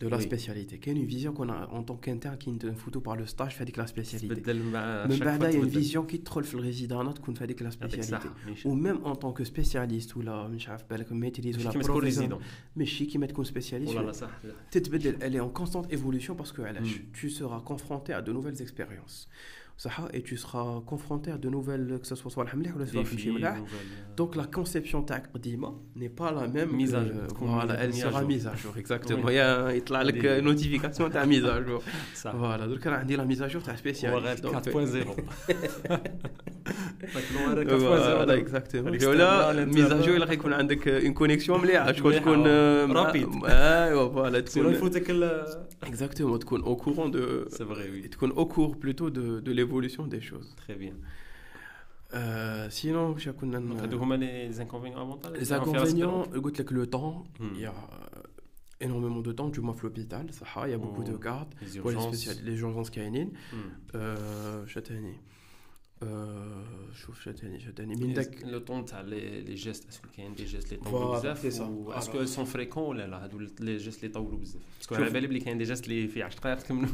de la oui. spécialité. Quelle est une vision qu'on a en tant qu'interne qui nous photo par le stage fait avec la spécialité. Mais il y a une vision qui troll le résident qu'on fait avec la spécialité. Ou même en tant que spécialiste ou là, je sais pas, maîtrise ou la profession. Mais chi qui met comme spécialiste. Elle est en constante évolution parce que tu seras confronté à de nouvelles expériences et tu seras confronté à de nouvelles, que ce soit soit ou soit Donc la conception taqdima n'est pas la même. Mise à jour. Voilà, elle sera mise à jour, exactement. Il y a une notification de mise à jour. Voilà, donc on a dit la mise à jour, c'est spécial. 4.0. Voilà, exactement. Là, mise à jour, il y a une connexion مليحه شكون تكون رابيد ايوا فوالا تكون يفوتك exactement تكون au courant de c'est vrai oui تكون au cours plutôt de de l'évolution des choses. Très bien. Euh, sinon, je connais les inconvénients avantages. Les inconvénients, écoute, le temps, hmm. il y a énormément de temps, du moins l'hôpital, il y a beaucoup de oh, gardes les urgences, les urgences. Euh, شوف شاتاني شاتاني من داك لو طون تاع لي جيست اسكو كاين دي جيست اللي يطولوا بزاف اسكو سون فريكون ولا لا هادو لي جيست اللي يطولوا بزاف باسكو على بالي بلي كاين دي جيست اللي في 10 دقائق تكملوا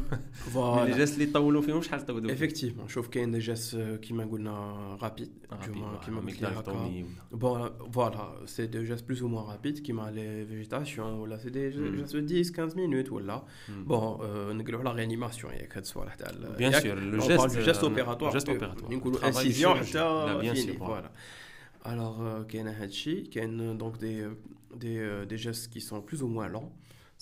لي جيست اللي يطولوا فيهم شحال يطولوا افيكتيفمون شوف كاين دي جيست كيما قلنا رابيد كيما قلت لك بون فوالا سي دي جيست بلوز او موان رابيد كيما لي فيجيتاسيون ولا سي دي جيست 10 15 مينوت ولا بون نقولوا على ريانيماسيون ياك هاد الصوالح تاع بيان سور لو جيست جيست اوبيراتوار جيست اوبيراتوار نقولوا انسيزيون حتى فيني فوالا الوغ كاين هادشي كاين دونك دي دي دي جيست كي سون بلوز او موان لون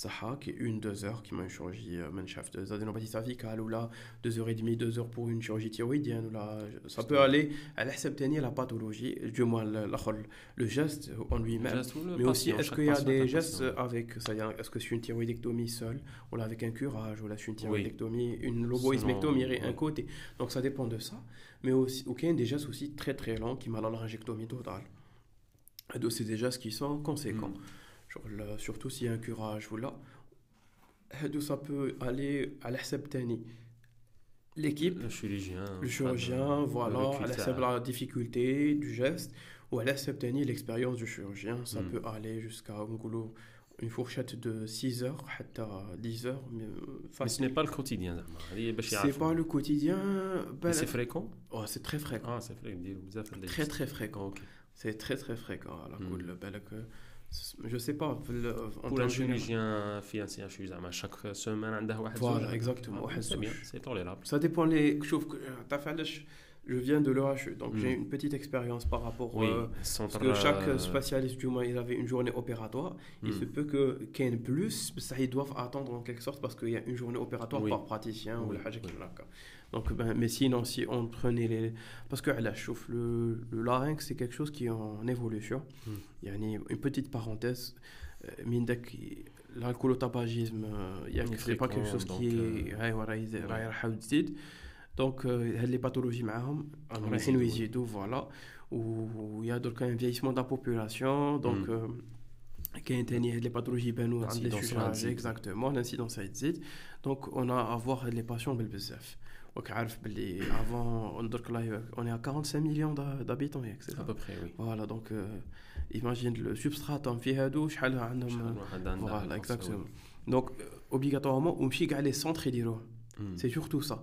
صح qui est une deux heures qui m'a une chirurgie من شاف des adénopathies cervicales ou là deux heures et demie deux heures pour une chirurgie thyroïdienne ou là ça peut aller à حسب تاني la pathologie du moins le geste en lui-même mais aussi est-ce qu'il y a des gestes avec c'est-à-dire est-ce que c'est une thyroïdectomie seule ou là avec un curage ou là c'est une thyroïdectomie une loboïsmectomie un côté donc ça dépend de ça mais aussi ok des gestes aussi très très longs qui m'a la laryngectomie totale donc c'est des gestes qui sont conséquents surtout s'il y a un curage ou là ça peut aller à l'حساب l'équipe le chirurgien le chirurgien voilà à la difficulté du geste ou à l'حساب l'expérience du chirurgien ça hmm. peut aller jusqu'à une fourchette de 6 heures à 10 heures mais, mais ce n'est pas le quotidien c'est pas le quotidien c'est fréquent oh, c'est très fréquent ah, c'est très très fréquent c'est très très fréquent à la hmm. Je sais pas. Pour un chirurgien financier, chaque semaine, عنده واحد Voilà, exactement. C'est bien, c'est tolérable. Ça dépend les شوف je viens de l'EHE, donc j'ai une petite expérience par rapport oui, euh, parce que chaque spécialiste du moins il avait une journée opératoire. Il se peut que ait plus, ça ils doivent attendre en quelque sorte parce qu'il y a une journée opératoire par praticien ou la donc, ben, mais sinon, si on prenait les. Parce que là, chauffe, le, le larynx, c'est quelque chose qui est en évolution. Mm. Il y a une, une petite parenthèse. Mindek, l'alcoolotabagisme, c'est pas quelque chose qui est. Donc, euh, les pathologies, oui. voilà. Où il y a un vieillissement de la population, donc, qui mm. euh, les pathologies, ben, nous, les sujets, exactement, l'incidence à Donc, on a à voir les patients, ben, bzef. Avant, on est à 45 millions d'habitants, etc. À peu près, oui. Voilà, donc, euh, imagine le substrat en fihadou, Voilà, exactement. Donc, euh, obligatoirement, on les centres, c'est surtout ça.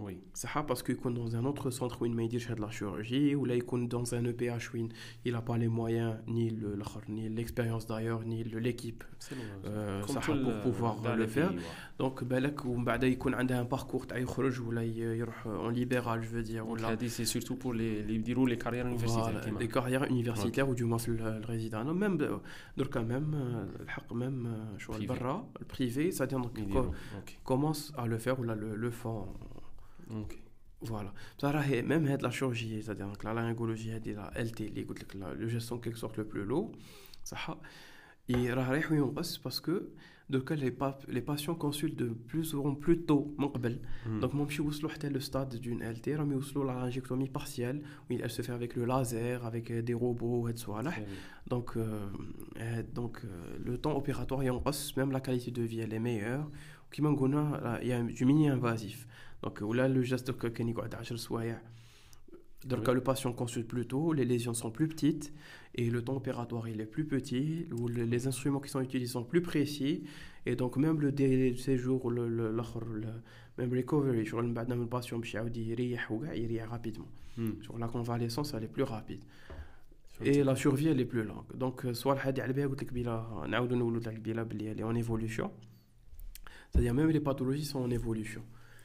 Oui. C'est ça parce qu'il est dans un autre centre où il m'a dit de la chirurgie, ou là il est dans un EPH où il n'a pas les moyens, ni l'expérience le, d'ailleurs, ni l'équipe euh, pour pouvoir le faire. Donc, ben, ben, il a un parcours où là il euh, euh, en libéral, je veux dire. C'est surtout pour les, les, les carrières universitaires. Voilà, les carrières universitaires okay. ou du moins le, le résident. Non, même, euh, donc quand même, le même, privé. le privé, ça veut dire, commence à le faire ou là le, le font voilà. Même la chirurgie, c'est-à-dire la laryngologie, la LT, le geste en quelque sorte le plus lourd, ça et parce que donc les, les patients consultent de plus ou plus tôt hmm. donc mon petit le stade d'une LT mais la laryngectomie partielle. Où elle se fait avec le laser avec des robots et tout donc euh, donc euh, le temps opératoire est en même la qualité de vie elle est meilleure. Qui il y a du mini invasif donc là le geste que كان يقعد 10 سوايع donc le patient consulte plus tôt, les lésions sont plus petites et le temps opératoire il est plus petit, ou les instruments qui sont utilisés sont plus précis et donc même le délai de séjour, le, le, le, même recovery, sur le le patient il rapidement. Hmm. Sur la convalescence elle est plus rapide. Et la survie elle est plus longue. Donc soit الحاجة على بها قلت لك بلا نعاودو نقولوا لك بلا بلي elle est en évolution. C'est-à-dire même les pathologies sont en évolution.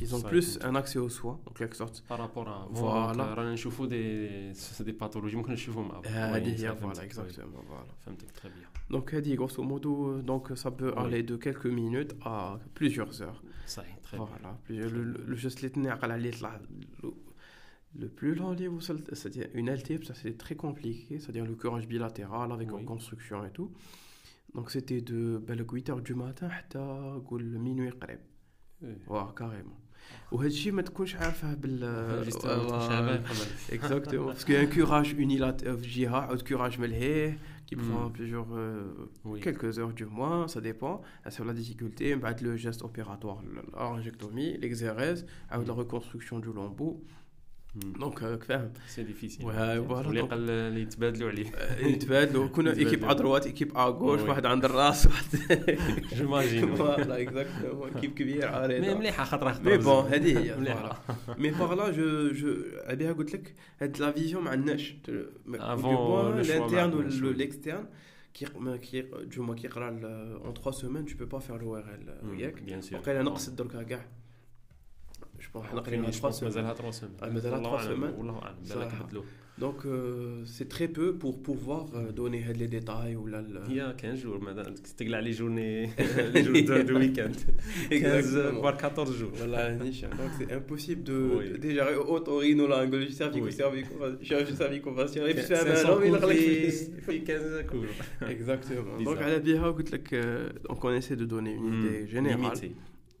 ils ont plus un accès aux soins, en quelque sorte. Par rapport à. Voilà. On des, des pathologies, on avant. Voilà, exactement. Voilà. Très bien. Donc, grosso modo, donc, ça peut aller de quelques minutes à plusieurs heures. Ça est, très bien. Voilà. Le geste le plus long livre, c'est-à-dire une LT, ça c'est très compliqué, c'est-à-dire le courage bilatéral avec une construction et tout. Donc c'était de 8 h du matin à minuit. Ouais, carrément. وهذا الشيء ما تكونش عارفه بال اكزاكتومون باسكو ان كوراج اونيلات في جهه عود كوراج ملهيه qui prend plusieurs oui. quelques heures du mois ça dépend sur la difficulté بعد le geste opératoire l'injectomie l'exérèse avec la reconstruction du lambeau دونك فاهم. سي ديفيسيل فوالا اللي يتبادلوا عليه. يتبادلوا. كنا ايكيب ا دروات ايكيب ا غوش واحد عند الراس واحد. جيماجين فوالا اكزاكتومون ايكيب كبير عارف مي مليحة خاطر مي بون هذه هي مليحة. مي باغ لا جو جو عليها قلت لك هاد لا فيزيون ما عندناش افون l'interne ou l'externe qui qui du moins qui يقرا en 3 semaines tu peux pas faire l'ORL ياك بيان سور وقيلا نقص دركا كاع Je pense مازالها 3 semaines. مازالها 3 semaines. والله اعلم بالك بدلوه. Donc euh, c'est très peu pour pouvoir euh, donner les détails ou la, Il y a 15 jours madame تقلع لي جورني les jours de week-end 15 voire 14 jours. Voilà niche. Donc c'est impossible de oui. déjà autorino la angologie cervico cervico chirurgie cervico faciale et puis c'est un an il في 15 cours. Exactement. Donc على بها قلت لك donc on essaie de donner une idée générale.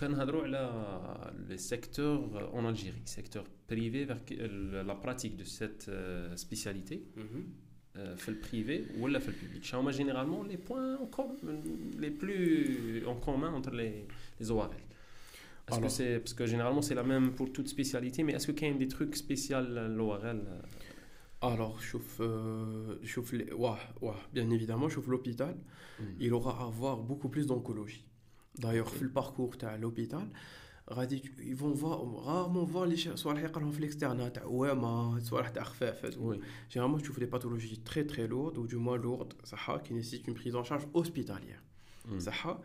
كنهضروا على لي سيكتور اون الجيري سيكتور بريفي لا براتيك دو سيت سبيسياليتي في البريفي ولا في البوبليك شنو هما جينيرالمون لي بوين لي بلو اون كومون انتر لي لي او ار ال Est-ce que c'est parce que généralement c'est la même pour toute spécialité, mais est-ce que qu'il y a des trucs spéciaux l'ORL Alors, chauffe, euh, chauffe les, ouais, ouais, bien évidemment, chauffe l'hôpital. Mm. Il aura à avoir beaucoup plus d'oncologie. D'ailleurs, في الباركور تاع لوبيتال غادي ils vont voir rarement voir les صوالح يقراهم في الاكسترنا تاع وما صوالح تاع خفاف généralement tu fais des pathologies très très lourdes ou du moins lourdes صح qui nécessitent une prise en charge hospitalière صح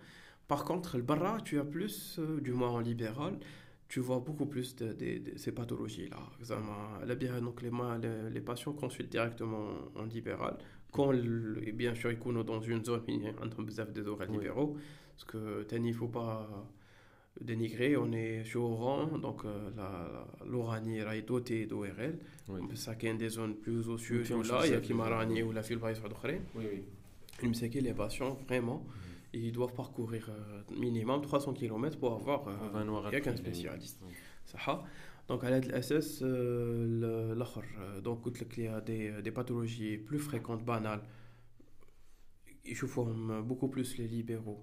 par contre البرا tu as plus euh, du moins en libéral tu vois beaucoup plus de, de, de ces pathologies là donc les, les, les patients consultent directement en libéral quand bien sûr ils sont dans une zone où il y a des horaires libéraux parce que il ne faut pas dénigrer. On est sur Oran donc euh, l'Oranie est dotée d'ORL ça qu'il y a des zones plus là. Il y a Kimarani ou la Filbaïs oui oui. Il me sait que les patients vraiment. Ils doivent parcourir euh, minimum 300 km pour avoir euh, quelqu'un spécialiste. ça donc à l'aide de l'SS donc il y a des pathologies plus fréquentes banales ils forment beaucoup plus les libéraux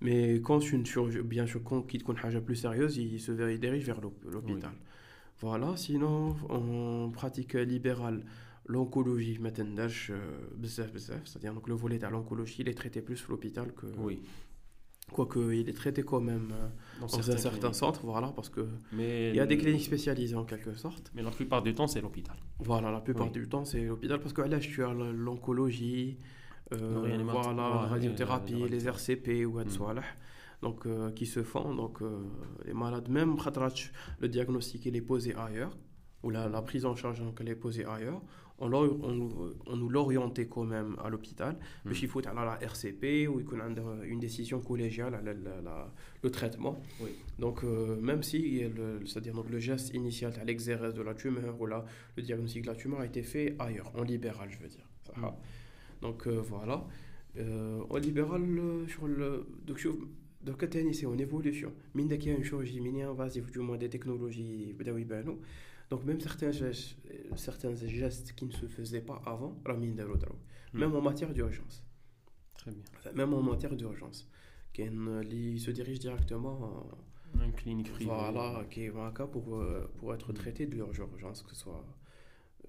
Mais quand une chirurgie, bien sûr, quand quitte une plus sérieuse, il se dirige vers l'hôpital. Voilà, sinon, en pratique libérale, l'oncologie, maintenant, euh, c'est-à-dire donc, le volet de l'oncologie, il est traité plus à l'hôpital que. Oui. Quoique, il est traité quand même euh, dans, dans certains un certain centre, voilà, parce que il y a des cliniques spécialisées en quelque sorte. Mais la plupart du temps, c'est l'hôpital. Voilà, la plupart du temps, c'est l'hôpital, parce que là, je suis à l'oncologie, euh, voilà, la radiothérapie, les RCP ou hmm donc, euh, qui se font. Donc, euh, les malades, même le diagnostic il est posé ailleurs, ou la, la prise en charge donc, elle est posée ailleurs, on, on, on nous l'orientait quand même à l'hôpital. Mais il faut aller à la RCP, a une décision collégiale, la, la, le traitement. Oui. Donc, même si le, c'est-à-dire donc, le geste initial à l'exérèse de la tumeur, ou là, le diagnostic de la tumeur a été fait ailleurs, en libéral, je veux dire. Mm. Donc, voilà. en libéral, sur le. Donc, donc, c'est une évolution. Mine qu'il y a une chirurgie mini invasive, du moins des technologies, donc même certains gestes, certains gestes qui ne se faisaient pas avant, hmm. même en matière d'urgence. Très bien. Même en matière d'urgence. Qui se dirige directement en une clinique privée. Voilà, qui est pour, euh, pour être hmm. traité de l'urgence, que ce soit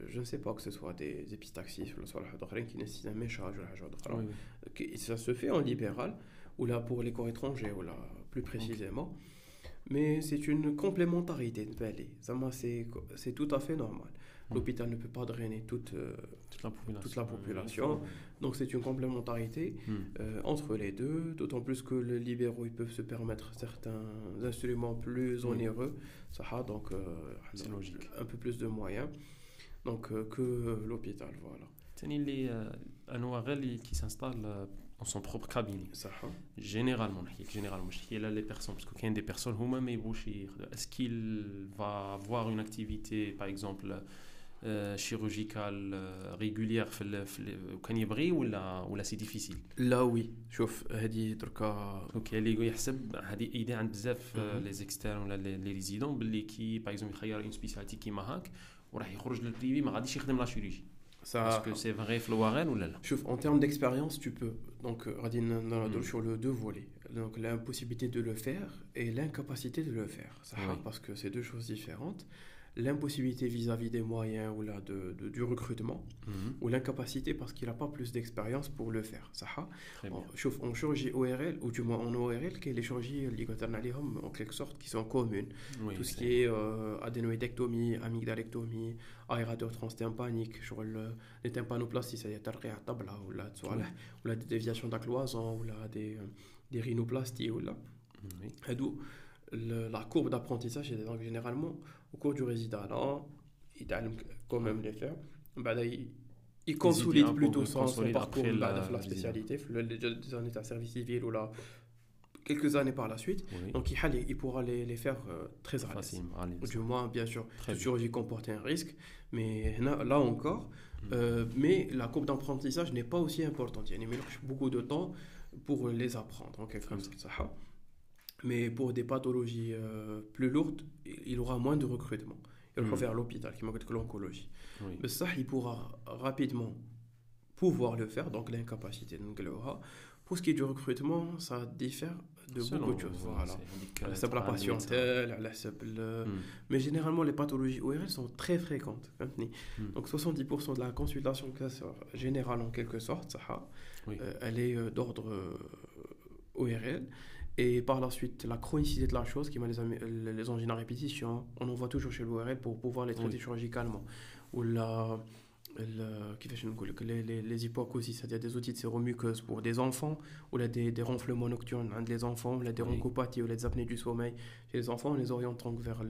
je ne sais pas que ce soit des épistaxis ou soit qui nécessitent un méchage ou ça se fait en libéral ou là pour les corps étrangers ou là plus précisément. Mais c'est une complémentarité de c'est c'est tout à fait normal. L'hôpital ne peut pas drainer toute, euh, toute la population, toute la population. donc c'est une complémentarité hmm. euh, entre les deux d'autant plus que les libéraux ils peuvent se permettre certains instruments plus onéreux. Ça donc euh, un peu plus de moyens donc euh, que l'hôpital voilà les un ORL qui s'installe euh, dans son propre cabinet généralement généralement il y a les personnes parce qu'il y a des personnes est-ce qu'il va avoir une activité par exemple euh, chirurgicale régulière كان يبغي ولا ولا سي ديفيسيل لا وي شوف هذه دركا اوكي اللي يحسب هذه ايدي عند بزاف لي زيكستيرن ولا لي ريزيدون باللي كي باغ اكزومبل يخير اون سبيسياليتي كيما هاك وراح يخرج للبريفي ما غاديش يخدم لا شيروجي Est-ce que c'est vrai Floaren ou là En termes d'expérience, tu peux. Donc, Radine, mm. sur le deux volets. Donc, l'impossibilité de le faire et l'incapacité de le faire. Ça, Parce que c'est deux choses différentes l'impossibilité vis-à-vis des moyens ou là, de, de du recrutement, mhm. ou l'incapacité parce qu'il n'a pas plus d'expérience pour le faire. Ça, en, en chirurgie ORL, ou du moins en ORL, qui est les chirurgies en quelque sorte qui sont communes. Tout ce qui est euh, adénoïdectomie, amygdalectomie, aérateur transtympanique, sur le, les tympanoplasties, c'est-à-dire ou là, ou la déviation de la cloison, ou là, des, euh, des rhinoplasties, ou là. Oui la courbe d'apprentissage, donc généralement, au cours du résident, il a quand même les faire. Bah, il, consolide plutôt son, son parcours de la, la spécialité, les années de service civil ou là, quelques années par la suite. Donc, il, il pourra les, les faire euh, très facilement. Du moins, bien sûr, la chirurgie comporte un risque, mais là, encore, mm. euh, mais la courbe d'apprentissage n'est pas aussi importante. Il y a beaucoup de temps pour les apprendre, en quelque sorte. Mais pour des pathologies euh, plus lourdes, il aura moins de recrutement. Il va mm. faire l'hôpital, qui manque que l'oncologie. Mais ça, il pourra rapidement pouvoir le faire, donc l'incapacité. Donc, pour ce qui est du recrutement, ça diffère de beaucoup de choses. Voilà. C'est la patientèle, la mm. mais généralement les pathologies ORL sont très fréquentes. Mm. Donc 70% de la consultation générale en quelque sorte, ça, euh, elle est euh, d'ordre ORL. Et par la suite, la chronicité de la chose, qui m'a les, les angines à répétition, on envoie toujours chez l'ORL pour pouvoir les traiter chirurgicalement. Ou la, les, les, les c'est-à-dire des outils de séromuqueuse pour des enfants, ou là des, des ronflements nocturnes, hein, des enfants, ou là des oui. ou là des apnées du sommeil. Chez les enfants, on les oriente donc vers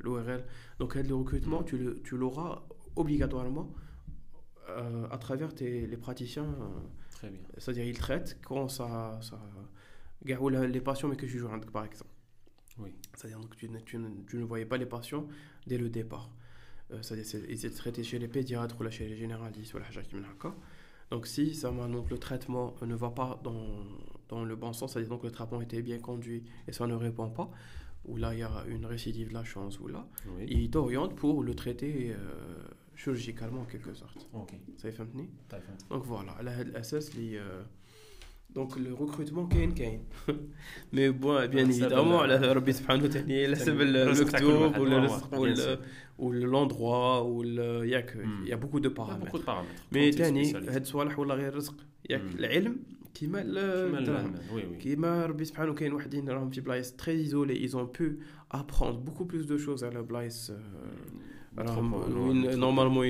l'ORL. Donc le recrutement, mm. tu, tu l'auras obligatoirement euh, à travers tes, les praticiens. Euh, Très bien. C'est-à-dire, ils traitent quand ça ou les patients, mais que je joue par exemple. Oui. C'est-à-dire que tu, tu, tu, ne voyais pas les patients dès le départ. Euh, c'est-à-dire qu'ils étaient traités chez les pédiatres ou là, chez les généralistes ou là, Donc si ça, donc, le traitement euh, ne va pas dans, dans le bon sens, c'est-à-dire que le traitement était bien conduit et ça ne répond pas, ou là il y a une récidive de la chance, ou là, oui. il t'oriente pour le traiter euh, chirurgicalement en quelque sorte. Ok. Ça y est, Donc voilà, la SS, les... دونك لو ريكروتمون كاين كاين مي بوان بيان ايفيدامون على ربي سبحانه وتعالى على حسب المكتوب ولا الرزق ولا لوندروا ولا ياك يا بوكو دو بارامتر مي ثاني هاد الصوالح ولا غير الرزق ياك العلم كيما الدراهم كيما ربي سبحانه كاين واحدين راهم في بلايص تري ايزولي ايزون بو ابخوند بوكو بلوس دو شوز على بلايص راهم نورمالمون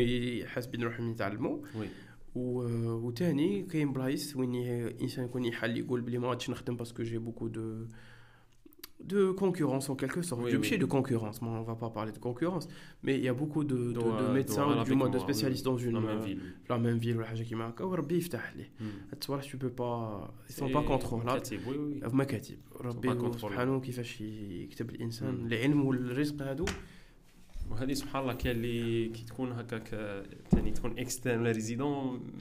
حاسبين روحهم يتعلموا وي Oui. و... وتاني كاين بلايص وين ي- الانسان يكون يحل يقول بلي ما غاديش نخدم باسكو جي بوكو دو de concurrence en quelque sorte. Oui, je oui. oui. de concurrence, moi, on va pas parler de concurrence, mais il y a beaucoup de, de, Doit- de médecins doit ou du avec moins de moi, spécialistes oui, dans une dans la même euh, ville. la même ville ولا حاجه كيما هكا وربي يفتح ليه. Hmm. هاد الصوالح tu peux pas ils sont C'est pas contrôlables. كاتب، oui, oui. في مكاتب ربي pas contrôlables. سبحانه كيفاش يكتب الانسان Mm. العلم والرزق هادو وهذه سبحان الله كاين اللي كي تكون هكاك ثاني تكون اكسترن ولا ريزيدون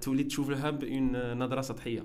تولي تشوف لها بأون نظره سطحيه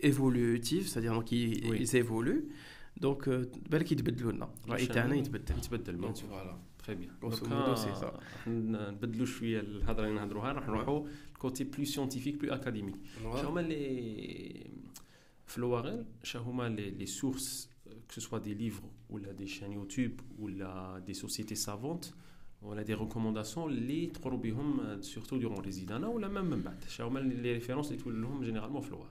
évolutifs c'est-à-dire donc ils, Oui. ils évoluent donc آه، بالك يتبدلوا لنا الراي تاعنا يتبدل يتبدل بيان Donc, سور voilà تري بيان Grosso modo, c'est ça. نبدلوا شويه الهضره اللي نهضروها راح نروحوا كوتي بلو سيونتيفيك بلو اكاديميك شنو هما لي في لوغيل شنو هما لي لي سورس que ce soit des livres ou là des chaînes YouTube ou là des sociétés savantes ولا des recommandations اللي تقروا بهم surtout durant الريزيدانا ولا même من بعد شنو هما لي ريفيرونس اللي تولوا لهم جينيرالمون في لوغيل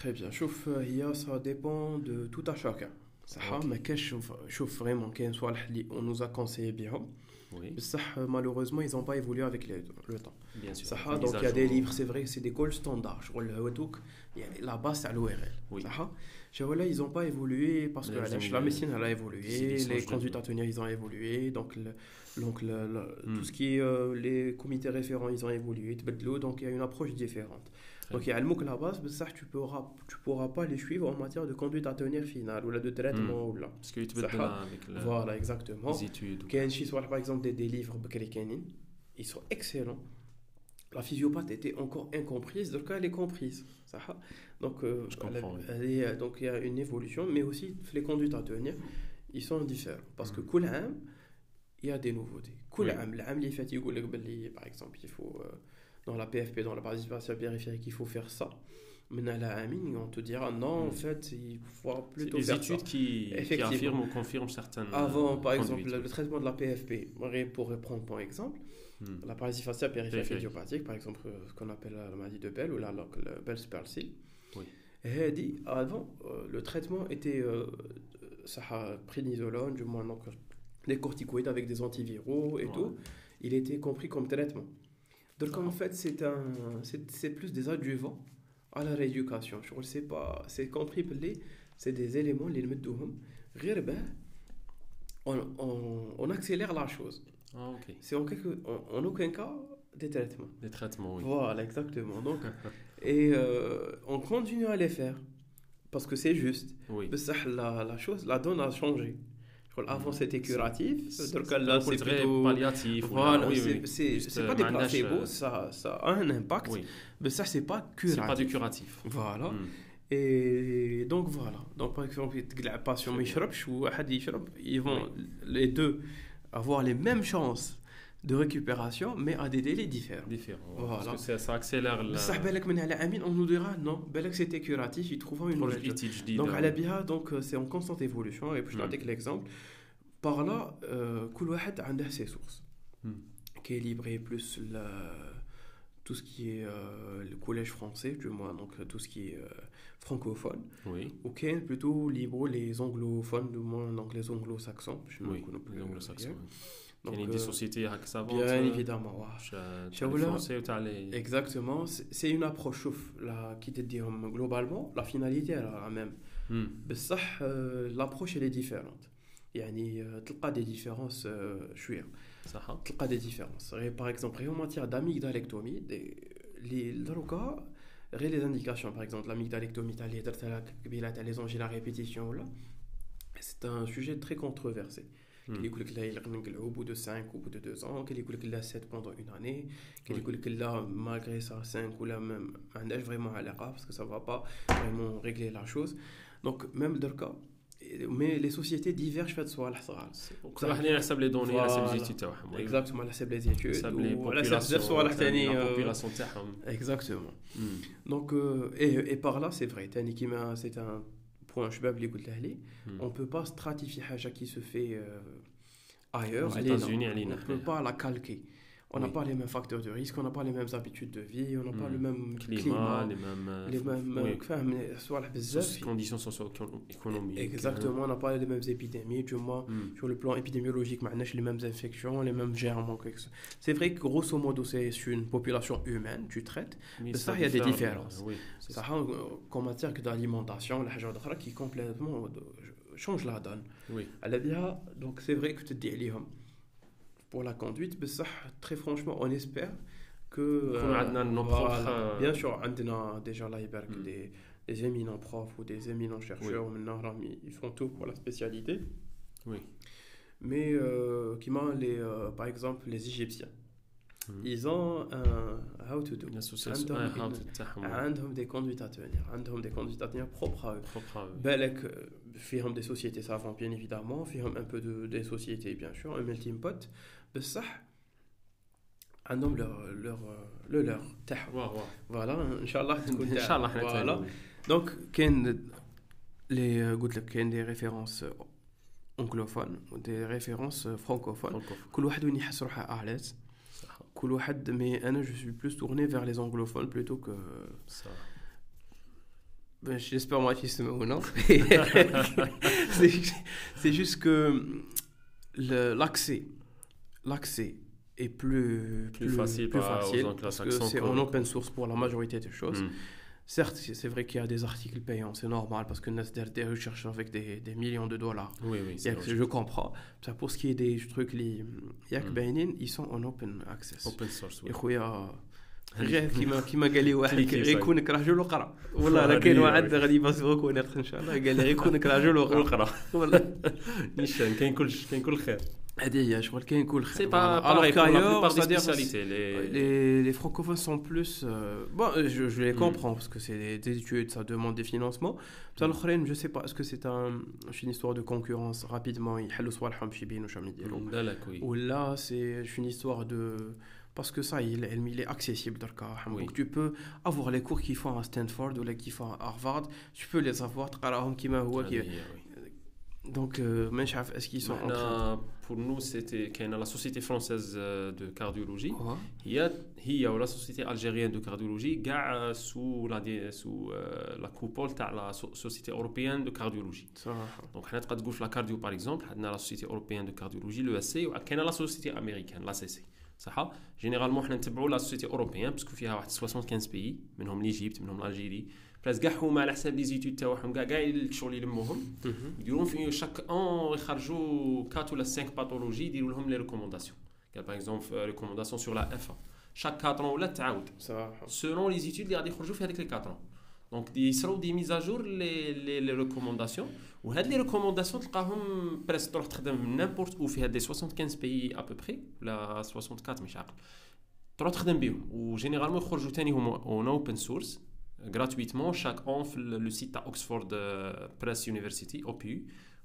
Très bien. شوف هي ça dépend de tout à chacun. صح Ok. ما كاش شوف شوف فريمون كاين صوالح اللي on nous a conseillé بهم oui بصح malheureusement ils ont pas évolué avec le, le temps. bien sûr صح Mise donc à il y a des jour. livres c'est vrai c'est des gold standards شغل هذوك يعني la base تاع l'ORL Oui. صح شغل là ils ont pas évolué parce que Les علاش gens, la euh, médecine elle a c'est évolué des les songes de- conduites à tenir ils ont évolué donc le, donc tout ce qui est euh, les comités référents, ils ont évolué, donc il y a une approche différente. Donc il y a le la base, mais ça tu pourras tu pourras pas les suivre en matière de conduite à tenir finale ou là de traitement ou là. Parce que tu peux avec. Voilà exactement. Les études. Kenshi soit par exemple des, des livres Bekrikanin, ils sont excellents. La physiopathe était encore incomprise, donc elle est comprise. Euh, euh, donc il y a une évolution, mais aussi les conduites à tenir, ils sont différents parce que Koulam, il y a des nouveautés. Cool, l'année par exemple, il faut, euh, dans la PFP, dans la participation périphérique, il faut faire ça. Mais dans la famille, on te dira non, en hmm. fait, il faut plutôt les faire études. Qui, qui affirment ou confirment certaines. Avant, par exemple, le traitement de la PFP, pour reprendre par exemple, hmm. la paralysie faciale périphérique idiopathique, par exemple, euh, ce qu'on appelle euh, la maladie de Bell ou la le Bell's palsy. Oui. Dit, avant, le traitement était ça a pris du moins, donc des corticoïdes avec des antiviraux et tout, il était compris comme traitement. Donc en ah. fait, c'est un, c'est plus des adjuvants à la rééducation. Je ne sais pas, c'est compris c'est des éléments les mettoum. Ben, on, on, on accélère la chose. Ah, okay. C'est en, en, en, aucun cas des traitements. Des traitements, oui. Voilà, exactement. Donc, et euh, on continue à les faire parce que c'est juste. Oui. La, la chose, la donne a changé. Avant c'était curatif, donc C'est- là c'est plutôt. palliatif. Voilà, oui, c'est oui. c'est- Juste, c'est euh, pas des placebos, euh, ça, ça a un impact, Oui. mais ça c'est pas C'est pas du curatif. curatif. Voilà. Hmm. Et donc voilà. Donc par exemple, la passion, ils vont les deux avoir les mêmes chances de récupération, mais à des délais différents. Différents. Voilà. Parce que ça, accélère la... Ça, on nous dira non, c'était curatif, ils trouvent une nouvelle Donc, à la donc, c'est en constante évolution. Et puis, je vais l'exemple. Par là, euh, a ses sources. Qui est livré plus la tout ce qui est euh, le collège français, du moins, donc tout ce qui est euh, francophone. Oui. Ok, plutôt libre les anglophones, du moins, donc les anglo-saxons. Oui, les anglo-saxons. Donc, il y a des euh, sociétés qui savent. Bien évidemment. Exactement. C'est une approche là, qui te dit globalement, la finalité est la même. Mais ça, l'approche elle est différente. يعني تلقى des différences شويه صح تلقى des différences par exemple en matière d'amygdalectomie les دروكا غير les indications par exemple l'amygdalectomie تاع اللي درتها قبيله تاع les angines à répétition ولا c'est un sujet très controversé كاين يقول لك لا يلقى au bout de 5 ou bout de 2 ans كاين يقول لك لا 7 pendant une année كاين يقول لك لا malgré ça 5 ولا même ما عندهاش vraiment علاقه parce que ça va pas vraiment régler la chose donc même دركا mais les sociétés divergent fait soit صغار كل واحد يحسب لي دوني على حسب ليزيتود تاعهم اكزاكتومون على حسب لي زيتود حسب لي بوبولاسيون ثاني بوبولاسيون تاعهم اكزاكتومون دونك اي باغ لا سي فري ثاني كيما سي ان pour un chebab on ne peut pas stratifier un Haja qui se fait euh, ailleurs. On ne peut pas la calquer on n'a pas les mêmes facteurs de risque, on n'a pas les mêmes habitudes de vie, on n'a pas le hmm. même climat, les mêmes, les mêmes oui. conditions socio-économiques. Exactement, on n'a pas les mêmes épidémies, du moins hmm. sur le plan épidémiologique, on a les mêmes infections, les mêmes germes. C'est vrai que grosso modo, c'est une population humaine, tu traites, mais ça, il y a des différences. Oui, ça, en matière d'alimentation, la qui complètement change la donne. Oui. Donc c'est vrai que tu te dis, pour la conduite, mais ça, très franchement, on espère que. Euh, nos voilà, euh, bien sûr, on a déjà là, mm. des, des éminents profs ou des éminents chercheurs, oui. ils font tout pour la spécialité. Oui. Mais, euh, qui les, euh, par exemple, les Égyptiens. Mm. Ils ont un how to do. عندهم des conduites à tenir, عندهم des conduites à tenir propres à eux. Propres à eux. بالك فيهم des sociétés savantes bien évidemment, فيهم un peu de des sociétés bien sûr, un melting pot. بصح عندهم leur leur le leur تاعهم فوالا ان شاء الله تكون ان شاء الله فوالا دونك كاين لي قلت لك كاين دي ريفيرونس anglophones ou des références francophones كل واحد وين يحس روحه اعلى كل واحد mais انا je suis plus tourné vers les anglophones plutôt que ça ben, j'espère moi qu'ils se ou non c'est juste que l'accès l'accès est plus, plus, facile, plus facile parce que c'est en open source pour la majorité des choses. Mm. Certes, c'est vrai qu'il y a des articles payants, c'est normal parce que des recherches avec des, des, millions de dollars. Oui, oui, je comprends. Ça, pour ce qui est des trucs, les Yak mm. ils sont en open access. Open source, oui. غير كيما كيما قال لي واحد غيكونك راجل وقرا والله راه كاين واحد غادي يبصرك وناخذ ان شاء الله قال لي غيكونك راجل وقرا والله نيشان كاين كل كاين كل خير هذه هي شغل كاين كل خير alors qu'ailleurs les les francophones sont plus bon je, je les comprends parce que c'est des études ça demande des financements بصح الاخرين je sais pas est-ce que c'est un une histoire de concurrence rapidement يحلوا صوالحهم باش يبينوا شنو يديروا بالك وي ولا c'est une histoire de parce que ça, il, il est accessible. Oui. Donc tu peux avoir les cours qu'ils font à Stanford ou les qu'ils font à Harvard, tu peux les avoir. Donc, euh, est-ce qu'ils sont en train pour nous, c'était la Société française euh, de cardiologie. Il y a, il y a la Société algérienne de cardiologie sous la, sous, euh, la coupole de la Société européenne de cardiologie. Donc, on a la cardio par exemple, on a la Société européenne de cardiologie, l'ESC, et on a la Société américaine, l'ACC. صح جينيرالمون حنا نتبعوا لا سوسيتي اوروبيان باسكو فيها واحد 75 بيي منهم ليجيبت منهم الجيري بلاس كاع هما على حساب لي زيتود تاعهم كاع كاع الشغل يلموهم. يديرون في شاك ان يخرجوا 4 ولا 5 باثولوجي يديروا لهم لي ريكومونداسيون قال باغ اكزومبل ريكومونداسيون سور لا اف شاك 4 ولا تعاود. صح سولون لي زيتود اللي غادي يخرجوا في هذيك لي 4 دونك يصراو دي ميزاجور لي لي ريكومونداسيون وهاد لي ريكومونداسيون تلقاهم بريس تروح تخدم نيمبورت او في هاد لي 75 بيي ا بو ولا 64 مش عاقل تروح تخدم بهم وجينيرالمون يخرجوا ثاني هما اون اوبن سورس gratuitement chaque an sur le site à Oxford Press University OPU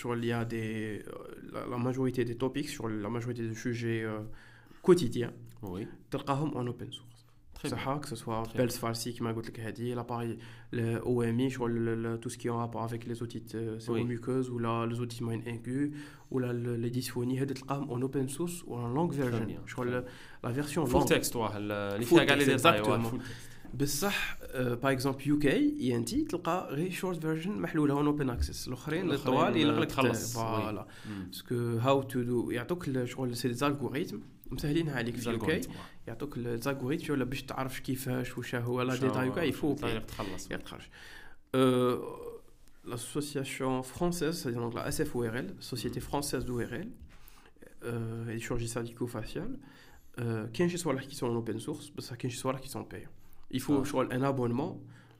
sur il y a des, euh, la, la, majorité des topics, sur la majorité des sujets euh, quotidiens, oui. en open source. Très bien. que ce soit Pels Farsi qui m'a dit l'appareil, le OMI, sur le, le, tout ce qui est en rapport avec les otites euh, séromuqueuses oui. ou la, les otites moyennes aiguës ou la, le, les dysphonies, en open source ou en langue version. Sur la, la version full langue. Text, ouais, full text, exactement. بصح باغ اكزومبل يو كي اي ان تي تلقى غير شورت فيرجن محلوله اون اوبن اكسس الاخرين الآخرين، الطوال يلغ لك تخلص. فوالا باسكو هاو تو دو يعطوك ال- شغل سي زالغوريتم مسهلينها عليك في يو كي يعطوك الزالغوريثم ولا باش تعرف كيفاش واش هو لا ديتاي كاع يفوق تخلص يتخرج l'association française, c'est-à-dire donc la SFORL, Société française d'ORL, euh, et chirurgie cervico-faciale, euh, كاين شي صوالح qui sont en open source, بصح كاين شي صوالح qui sont payants. Il faut Ah. شغل un abonnement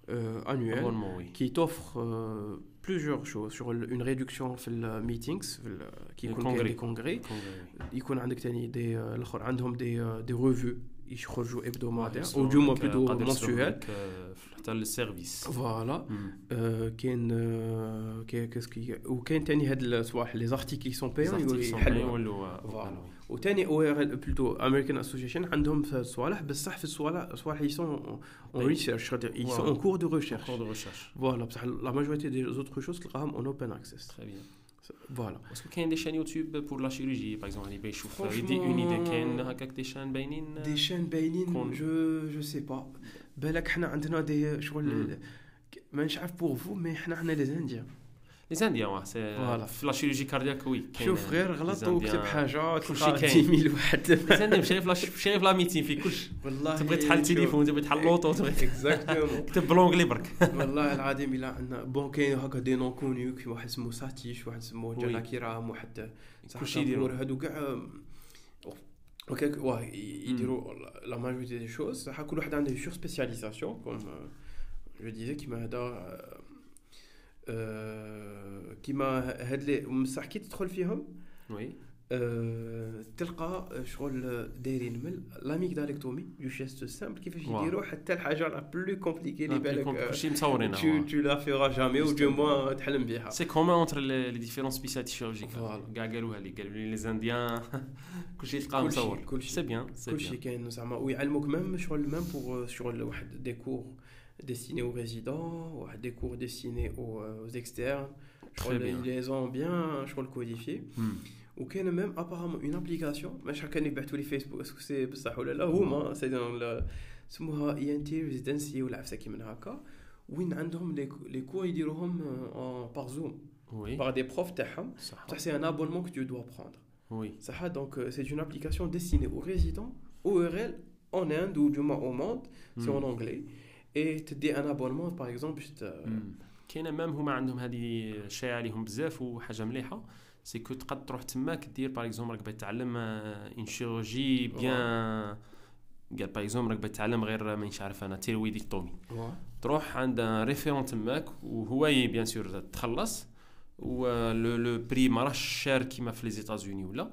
euh, annuel Abonnement, oui. qui t'offre euh, plusieurs choses sur ال- une réduction في الميتينغز في ال- كي Les يكون كاين congrès. دي كونغري Congrès, يكون عندك ثاني دي آه، الاخر عندهم دي آه، دي ريفيو يخرجوا oui. hebdomadaire Ouais, او دو موا donc, بلوتو قادر يسلوك mensuel لك، آه، حتى السيرفيس فوالا Mm. آه، كاين آه، كاين كاسكي وكاين ثاني هاد الصوالح لي زارتيكل سون Les بايون articles sont payants, يحلوا يولوا، آه، Voilà. oui. وثاني او ار ال بلوتو امريكان اسوسيشن عندهم في الصوالح بصح في الصوالح صوالح يسون اون Oui. ريسيرش يسون Voilà. اون كور دو En ريشيرش cours de recherche. فوالا بصح لا ماجوريتي دي زوتر شوز تلقاهم اون اوبن اكسس Très bien. فوالا Est-ce que كاين دي شان يوتيوب بور لا شيروجي باغ اكزومبل اللي باغي يشوف Franchement- يدي اون ايدي كاين هكاك دي شان باينين دي شان باينين كون- جو جو سي با بالك حنا عندنا دي شغل مم. ما مش عارف بور فو مي حنا عندنا لي زانديان لي زانديان سي. في لا شيروجي كاردياك وي شوف غير غلط وكتب حاجة كلشي كاين. 10000 واحد لي زانديان مشي في لا مشي في لا ميتين في كلشي والله تبغي تحل التليفون تبغي تحل لوطو تبغي اكزاكتومون كتب بلونجلي برك والله العظيم الا عندنا بون كاين هكا دي نون كونيو كي واحد اسمه ساتيش واحد اسمه جانا. كيرام واحد كلشي يديروا. هادو كاع وكاك واه يديروا لا ماجوريتي دي شوز صح كل واحد عنده سور سبيسياليزاسيون كوم جو ديزي كيما هذا كيما هاد لي بصح كي تدخل فيهم؟ وي. آه، تلقى شغل دايرين من لاميغداليكتومي دو جيست سامبل كيفاش. يديروا حتى الحاجة لا بلو كومبليكي اللي بالك آه، كلشي مصورين tu, tu la feras jamais ou du moins تحلم بها. سي كومون اونتر لي ديفيرون سبيسياليتي شيروجيك Voilà. كاع قالوها لي قالوا لي لي زانديان كلشي تلقاه مصور كلشي. سي بيان سي كلشي كاين زعما ويعلموك ميم شغل ميم بور شغل واحد دي كور ديستيني aux résidents واحد دي كور ديستيني aux externes Très شغل bien. ils les ont bien شغل كوديفي وكاين ميم ابارامون اون ابليكاسيون مش هكا اللي بعثوا لي فيسبوك اسكو سي بصح ولا لا هما سي دون سموها اي ان تي ريزيدنسي ولا عفسه كي من هكا وين عندهم لي لي كور يديروهم باغ زوم وي باغ دي بروف تاعهم صح بصح سي ان abonnement que tu dois prendre وي Ça, donc, euh, c'est une application destinée aux résidents ORL en Inde ou du moins au monde, c'est en anglais. Et tu dis un abonnement, par exemple, juste, euh, مم. كاين مام هما عندهم هذه شائعه عليهم بزاف وحاجة مليحة. سي كو تقد تروح تماك دير باغ اكزومبل راك باغي تعلم اون شيروجي بيان قال باغ اكزومبل راك باغي تعلم غير مانيش عارف أنا تيرويديكتومي تروح عند ريفيرون تماك وهو بيان سور تخلص و لو بري ما راهش شار كيما في لي زيتازوني ولا.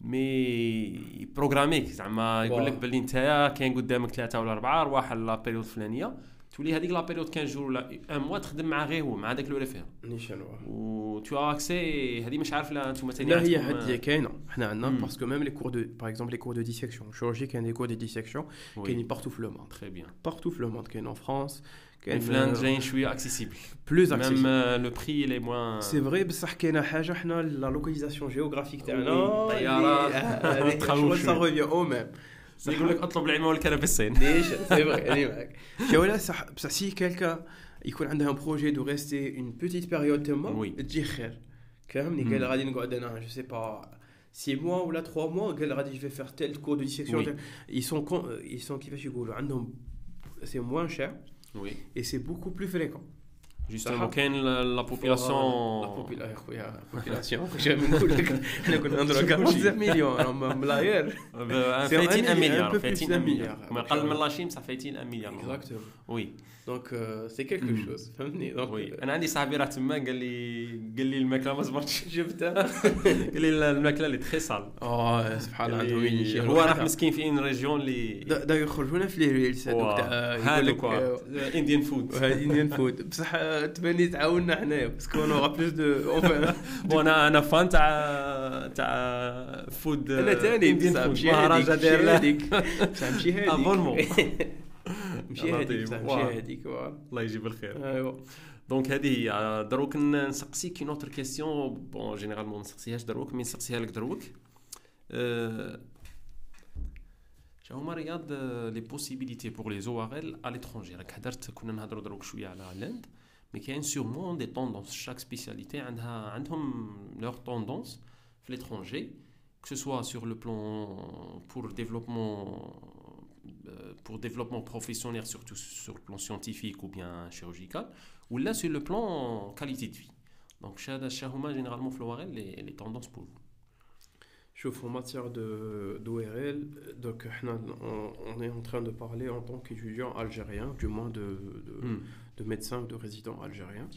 مي بروغراميك زعما يقول لك. باللي نتايا كاين قدامك ثلاثة ولا اربعه أرواح لا بيريود الفلانية. تولي هذيك لا بيريود 15 جور ولا ان موا تخدم مع غير هو مع داك لو ريفيرون نيشان. و تو اكسي هذه مش عارف لا أنتم لا هي هذه كاينة. حنا عندنا. باسكو ميم لي كور دو باغ اكزومبل لي كور دو ديسيكسيون شيرورجي كاين دي كور دو ديسيكسيون كاينين بارتو في لو موند تري بيان بارتو في لو موند كاين ان فرانس كاين كاين في الهند جايين شويه اكسيسيبل بلوز ميم اكسيسيبل لو بري لي موان سي فري بصح كاينه حاجه حنا لا لوكاليزاسيون جيوغرافيك تاعنا وي، طيارات. اللي- تخوف شغل شوية. سا ريفيان او ميم يقول لك اطلب العلم والكرم في الصين ليش سي فري انا معاك شي ولا صح بصح سي كالكا يكون عندها ان بروجي دو ريستي اون بوتيت بيريود تما وي. تجي خير فهمني مم. قال غادي نقعد انا جو سي با 6 mois ولا 3 mois قال غادي جو فير تيل كور دو ديسيكسيون وي. ils sont con- ils sont كيفاش يقولوا عندهم سي موان شير Oui. Et c'est beaucoup plus fréquent. Justement, كاين لا بوبولاسيون لا بوبيلا خويا بوبولاسيون جاي نقول لك حنا كنا نهضروا 40 مليون ملايير فايتين 1 مليار فايتين 1 مليار ما قل من لاشين بصح فايتين 1 مليار اكزاكتومون وي دونك سي كيلكو شوز فهمتني دونك وي أنا عندي صاحبي راه تما قال لي قال لي الماكله ما صبرتش جبتها قال لي الماكله اللي تخي صال آه سبحان الله عندهم هو راح مسكين في ان ريجيون اللي دا يخرجونا في لي ريلز هذوك انديان فود انديان فود بصح تبان لي تعاوننا حنايا باسكو أنا بلوس دو وأنا أنا فان تاع تاع فود أنا ثاني ماشي مهرجان داير هذيك ماشي هذيك ابونمون ماشي هذيك ماشي هذيك الله يجيب الخير. ايوا دونك هذه هي دروك نسقسيك اون اوتر كيسيون بون جينيرالمون ما نسقسيهاش دروك. مي نسقسيها لك دروك؟ شنو هما رياض لي بوسيبيليتي بور لي زو ار ال ا ليترونجي راك هدرت كنا نهضروا دروك شوية على لاند مي كاين سيغمون دي توندونس شاك سبيسياليتي عندها عندهم لور توندونس في ليترونجي que ce soit sur le plan pour développement pour développement professionnel surtout sur le plan scientifique ou bien chirurgical ou là sur le plan qualité de vie donc chez généralement Florel les, les tendances pour vous Chauffe en matière d'ORL, donc on, est en train de parler en tant qu'étudiant algérien, du moins de, de, mm. de médecin ou de résident algérien.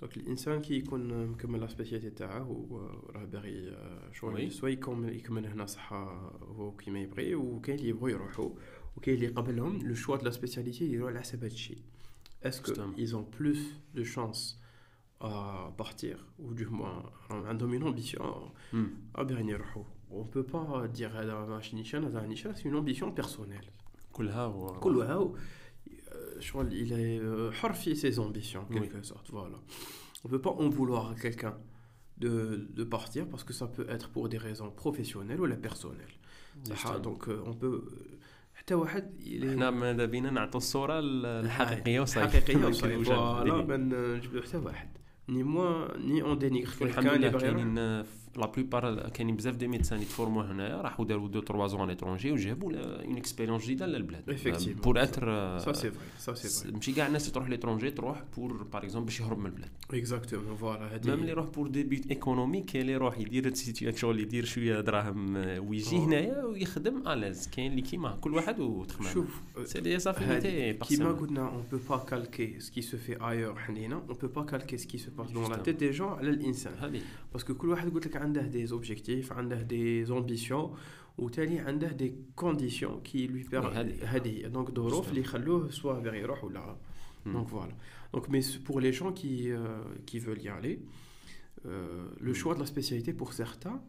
Donc l'insan qui يكون مكمل لا سبيسياليتي تاعو راه باغي شغل سوا يكمل هنا صحه هو كيما يبغي وكاين اللي يبغوا يروحوا وكاين اللي قبلهم لو شوا دو لا سبيسياليتي يديروا على حسب هادشي اسكو ils ont plus de chance à partir, ou du moins un une ambition à يروحوا on peut pas dire c'est une ambition personnelle كلها كلها شغل il est حر في ses ambitions quelque sorte voilà on peut pas en vouloir à quelqu'un de, de partir parce que ça peut être pour des raisons professionnelles ou la personnelles donc on peut حتى واحد حنا ماذا بينا نعطوا الصوره الحقيقيه وصايب الحقيقيه وصايب فوالا ما نجبدوا حتى واحد ni moi ni on dénigre quelqu'un اللي باغي لا بلوبار كاينين بزاف دي ميدسان اللي تفورموا هنايا راحوا داروا دو تروا زون اترونجي وجابوا اون اكسبيريونس جديدة للبلاد. بور اتر سا سي فري سا سي فري ماشي كاع الناس تروح ليترونجي تروح بور باغ اكزومبل باش يهرب من البلاد. اكزاكتومون فوالا هذه ميم اللي يروح بور دي بيت ايكونوميك كاين اللي يروح يدير شغل يدير شوية دراهم ويجي هنايا ويخدم الاز كاين اللي كيما كل واحد وتخمم شوف سي سافينيتي كيما قلنا اون بو با كالكي سكي سو في ايور حنينا اون بو با كالكي سكي سو باس دون لا تيت دي جون على الإنسان. باسكو كل واحد قلت لك عنده دي زوبجيكتيف عنده دي زومبيسيون وتالي عنده دي كونديسيون كي لوي بير هذه دونك ظروف اللي يخلوه سوا باغي يروح ولا دونك فوالا دونك مي بور لي جون كي كي veulent y aller le choix de la spécialité pour certains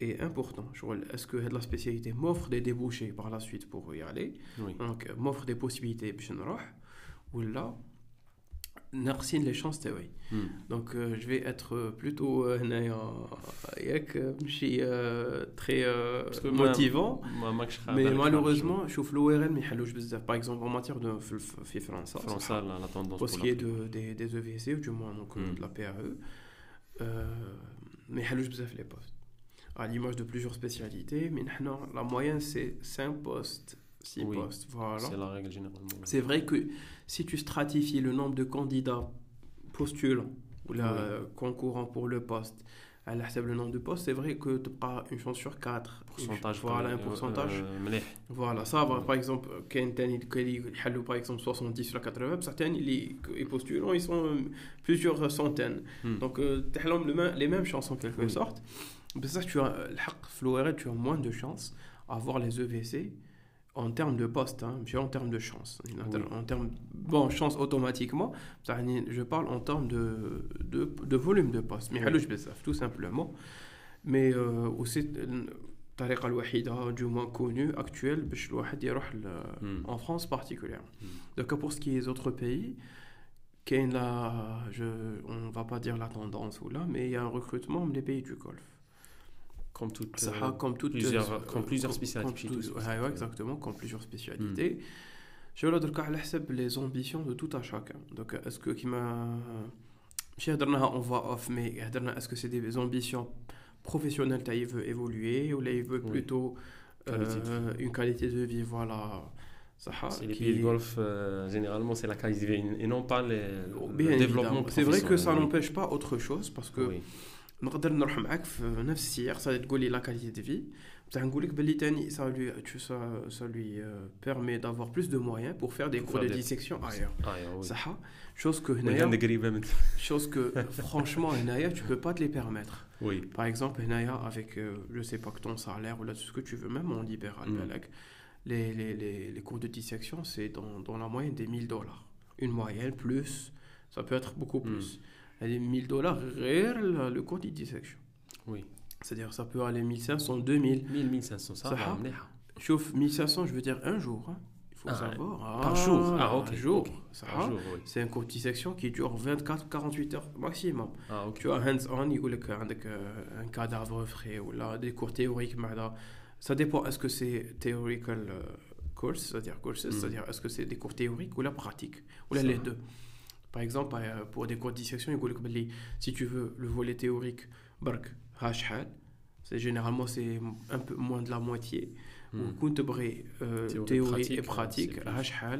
est important. Est-ce que la spécialité m'offre des débouchés par la suite pour y aller oui. Donc, m'offre des possibilités ou là, ناقصين لي شونس تاعي دونك جو في اتر بلوتو هنايا ياك ماشي تري موتيفون مي مالوروزمون شوف لو ار ال ما يحلوش بزاف باغ اكزومبل ماتيغ دو في فرنسا فرنسا لا توندونس بوس كي دو دي دي او في سي دو موان دونك دو لا بي ار او ما يحلوش بزاف لي بوست à l'image de plusieurs spécialités mais maintenant la moyenne c'est 5 postes 6 oui, postes. Voilà. C'est la règle généralement. C'est vrai que si tu stratifies le nombre de candidats postulants ou là, oui. concourant pour le poste, à la le nombre de postes, c'est vrai que tu as une chance sur 4. Pourcentage. Voilà, un pourcentage. Euh, voilà, ça va. Par exemple, par exemple 70 sur 80, certains, les postulants, ils sont plusieurs centaines. Hmm. Donc, tu as les mêmes chances en quelque sorte. Mais ça, tu as, tu as moins de chances à avoir les EVC en termes de poste, hein, en termes de chance. Oui. En termes, bon, chance automatiquement, je parle en termes de, de, de volume de poste. Mais oui. tout simplement. Mais euh, aussi, الطريقة الوحيدة du moins connue actuelle باش الواحد يروح en France particulièrement. Mm. Donc pour ce qui est des autres pays, كاين la, je, on va pas dire la tendance ou là, mais il y a un recrutement des pays du Golfe. comme, toute, Sahara, euh, comme toute, euh, plusieurs, comme plusieurs spécialités. Comme tout, ouais, ouais, exactement, comme plusieurs spspécialités. Hmm. Je vais dire à les ambitions de tout un chacun. Donc, est-ce que qui m'a. on voit off, mais est-ce que c'est des ambitions professionnelles qu'il veut évoluer ou là il veut plutôt euh, une qualité de vie Voilà. Ah, c'est les pays du Golfe, euh, généralement, c'est la qualité de vie et non pas le développement professionnel. C'est vrai que ça n'empêche pas autre chose parce que. نقدر نروح معاك في نفس السياق صافي تقول لي لا كاليتي دي في بصح نقول لك باللي تاني ça lui ça, ça lui euh, permet d'avoir plus de moyens pour faire des cours de dissection ailleurs صح chose que هنايا chose que franchement هنايا tu peux pas te les permettre oui par exemple هنايا avec euh, je sais pas que ton salaire ou là tout ce que tu veux même en libéral mm. les, les, les, les cours de dissection c'est dans, dans la moyenne des 1000 dollars une moyenne plus ça peut être beaucoup mm. plus mm. Elle est 1000 dollars le cours de dissection. Oui. C'est-à-dire ça peut aller 1500, 2000. 1000, 1500, ça va. Chauffe 1500, je veux dire un jour. Hein. Il faut ah, savoir. par jour Ah, ok. Un jour. Ça jour oui. C'est un cours de dissection qui dure 24-48 heures maximum. Ah, ok. Tu as hands-on, il y a un cadavre frais ou là, des cours théoriques. Ça dépend, est-ce que c'est theoretical euh, course, c'est-à-dire courses, hmm. c'est-à-dire est-ce que c'est des cours théoriques ou la pratique, ou là les deux? Par exemple, euh, pour des cours de dissection, si tu veux le volet théorique, c'est généralement c'est un peu moins de la moitié. Ou hmm. euh, théorie et pratique,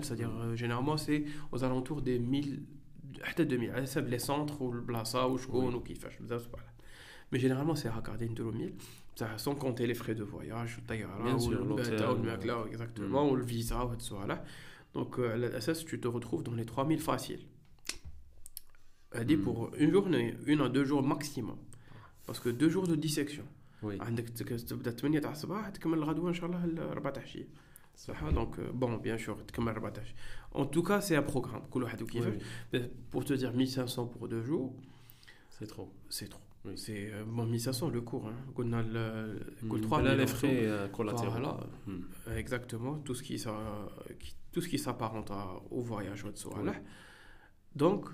c'est-à-dire hmm. euh, généralement c'est aux alentours des 1000 حتى 2000 ça les centres ou le blasa ou شكون وكيفاش بزاف mais généralement c'est à regarder une 2000 sans compter les frais de voyage ou le exactement ou le visa ou tout ça donc à l'assass tu te retrouves dans les 3000 faciles dit pour une journée, une à deux jours maximum. Parce que deux jours de dissection. Oui. تبدا 8 تاع الصباح تكمل الغدوه ان شاء الله 4 عشيه صح دونك بون بيان سور تكمل 14 en tout cas c'est un programme كل واحد وكيفاش pour te dire 1500 pour deux jours c'est trop c'est trop oui. c'est euh, bon 1500 le cours hein قلنا كل 3 là les frais euh, collatéraux voilà hmm. exactement tout ce qui ça tout ce qui s'apparente au voyage voilà donc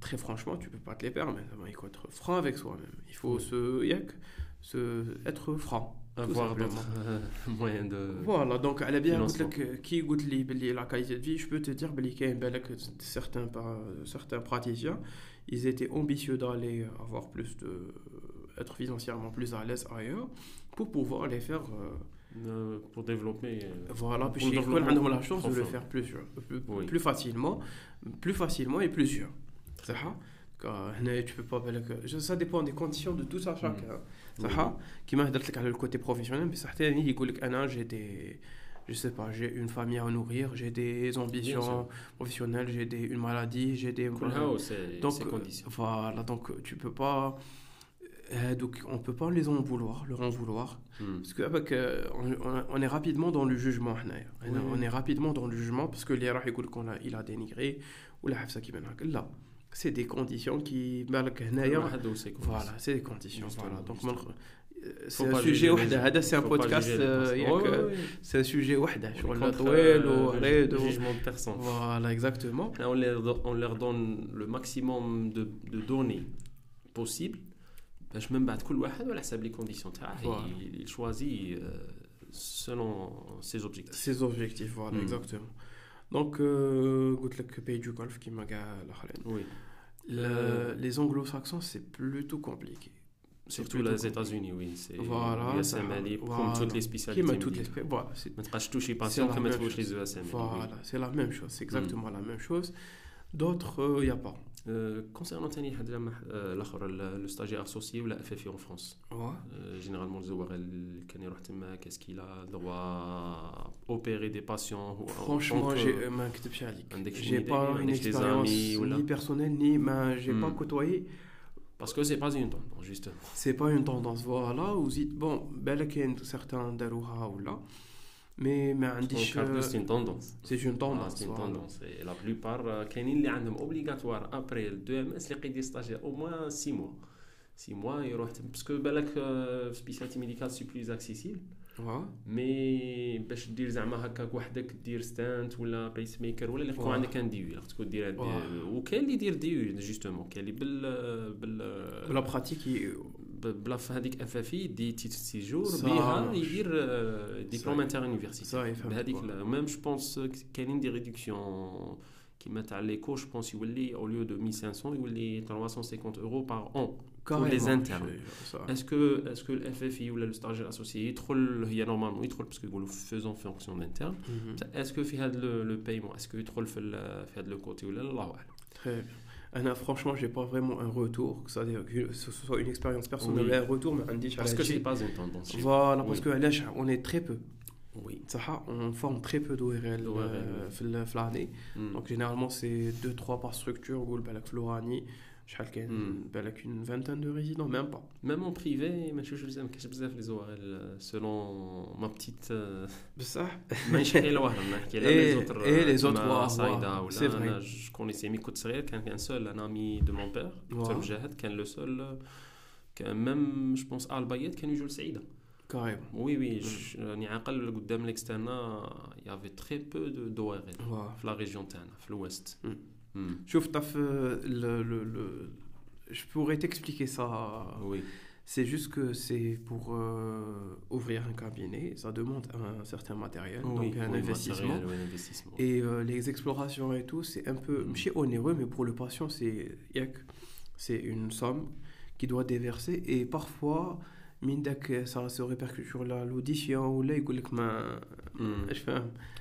très franchement, tu peux pas te les permettre. Il faut être franc avec soi-même. Il faut se, se, être franc. Avoir d'autres moyens de. Voilà, donc elle a bien qui goûte la qualité de vie. Je peux te dire que certains, certains praticiens, ils étaient ambitieux d'aller avoir plus de. être financièrement plus à l'aise ailleurs pour pouvoir les faire. Euh, euh, pour développer. Euh, voilà, puis ils ont la chance de le faire plus, plus, plus, facilement, plus facilement et plus sûr. C'est ça tu peux pas ça dépend des conditions de tout ça chacun ça qui m'a dit le côté professionnel mais certains ils disent que j'ai des je sais pas j'ai une famille à nourrir j'ai des ambitions professionnelles j'ai des une maladie j'ai des donc voilà donc tu peux pas euh, donc on ne peut pas les en vouloir, leur en vouloir. Hmm. Parce qu'avec, euh, on, est rapidement dans le jugement. On est rapidement dans le jugement parce que les qu'on a, il a dénigré ou la hafsa qui Là, c'est des conditions qui. Voilà, c'est des conditions. Voilà. Donc, c'est un sujet c'est un podcast c'est un sujet sur le jugement de personne voilà exactement on leur, on leur donne le maximum de, de données possibles باش من بعد كل واحد على حساب لي كونديسيون تاعه يشوازي selon ses objectifs ses objectifs voilà mm. exactement donc قلت لك بي du golf كيما كاع الاخرين oui les anglo-saxons c'est plutôt compliqué Surtout les États-Unis, oui. Voilà. USMLI, comme toutes les spécialités. Comme toutes les spécialités. Voilà. ما تبقاش توشي باسيون كما تفوش les ESMLI. Voilà, c'est la même chose, c'est exactement la même chose. D'autres, il n'y a pas. Euh, concernant euh, le stagiaire associé ou la FFI en France, euh, généralement, qu'est-ce qu'il a droit à opérer des patients Franchement, j'ai euh, pas une expérience ni personnelle, ni j'ai pas hmm. côtoyé. Parce que c'est pas une tendance, justement. C'est pas une tendance, voilà. Ou bon, certains darouha ou là. مي ما عنديش سي اون توندونس سي اون توندونس سي اون توندونس لا بلوبار كاينين اللي عندهم اوبليغاتوار ابري دو ام اس اللي قيدي ستاجير أو موان سي موا سي موا يروح باسكو بالك سبيسياليتي ميديكال سي بليز اكسيسيبل مي باش دير زعما هكاك وحدك دير ستانت ولا بيس ميكر ولا اللي تكون عندك ان ديو خاصك دير وكاين اللي يدير ديو جوستومون كاين اللي بال بال بلا براتيك بلا في هذيك اف اف اي دي تيت سيجور بها يدير ديبلوم انتر يونيفرسيتي بهذيك ميم جو بونس كاينين دي ريدكسيون qui mettent à l'écho, je pense, au lieu de 1500, il y 350 euros par an pour les internes. Est-ce que, est que le FFI ou le stagiaire associé, il y a normalement, il parce que nous faisons fonction d'interne. Mhm. Est-ce que fait le, le paiement, est-ce que il fait le côté ou là, Très bien. Anna, franchement, j'ai pas vraiment un retour, que ce soit une expérience personnelle, oui. un retour, mais Parce que c'est pas une tendance. Voilà, parce que on est très peu. Oui. On forme très peu d'ORL euh, l'année. Hmm. Donc généralement, c'est 2-3 par structure. Balak Florani, balak une vingtaine de résidents, même pas. Même en privé, je euh, selon ma petite. Euh, ça Et les autres, c'est vrai. Je connaissais un ami de mon père, qui est le seul, même, je pense, qui est le. Carrément. Oui, oui. Mm. Il y avait très peu d'ORL dans la région dans l'ouest. Mm. Mm. Le, le, le, je pourrais t'expliquer ça. Oui. C'est juste que c'est pour euh, ouvrir un cabinet, ça demande un certain matériel, donc un, investissement. Et euh, les explorations et tout, c'est un peu mm. onéreux, mais pour le patient, c'est une somme qui doit déverser. Et parfois, من داك ça se répercute sur l'audition ولا يقول لك ما اش فاهم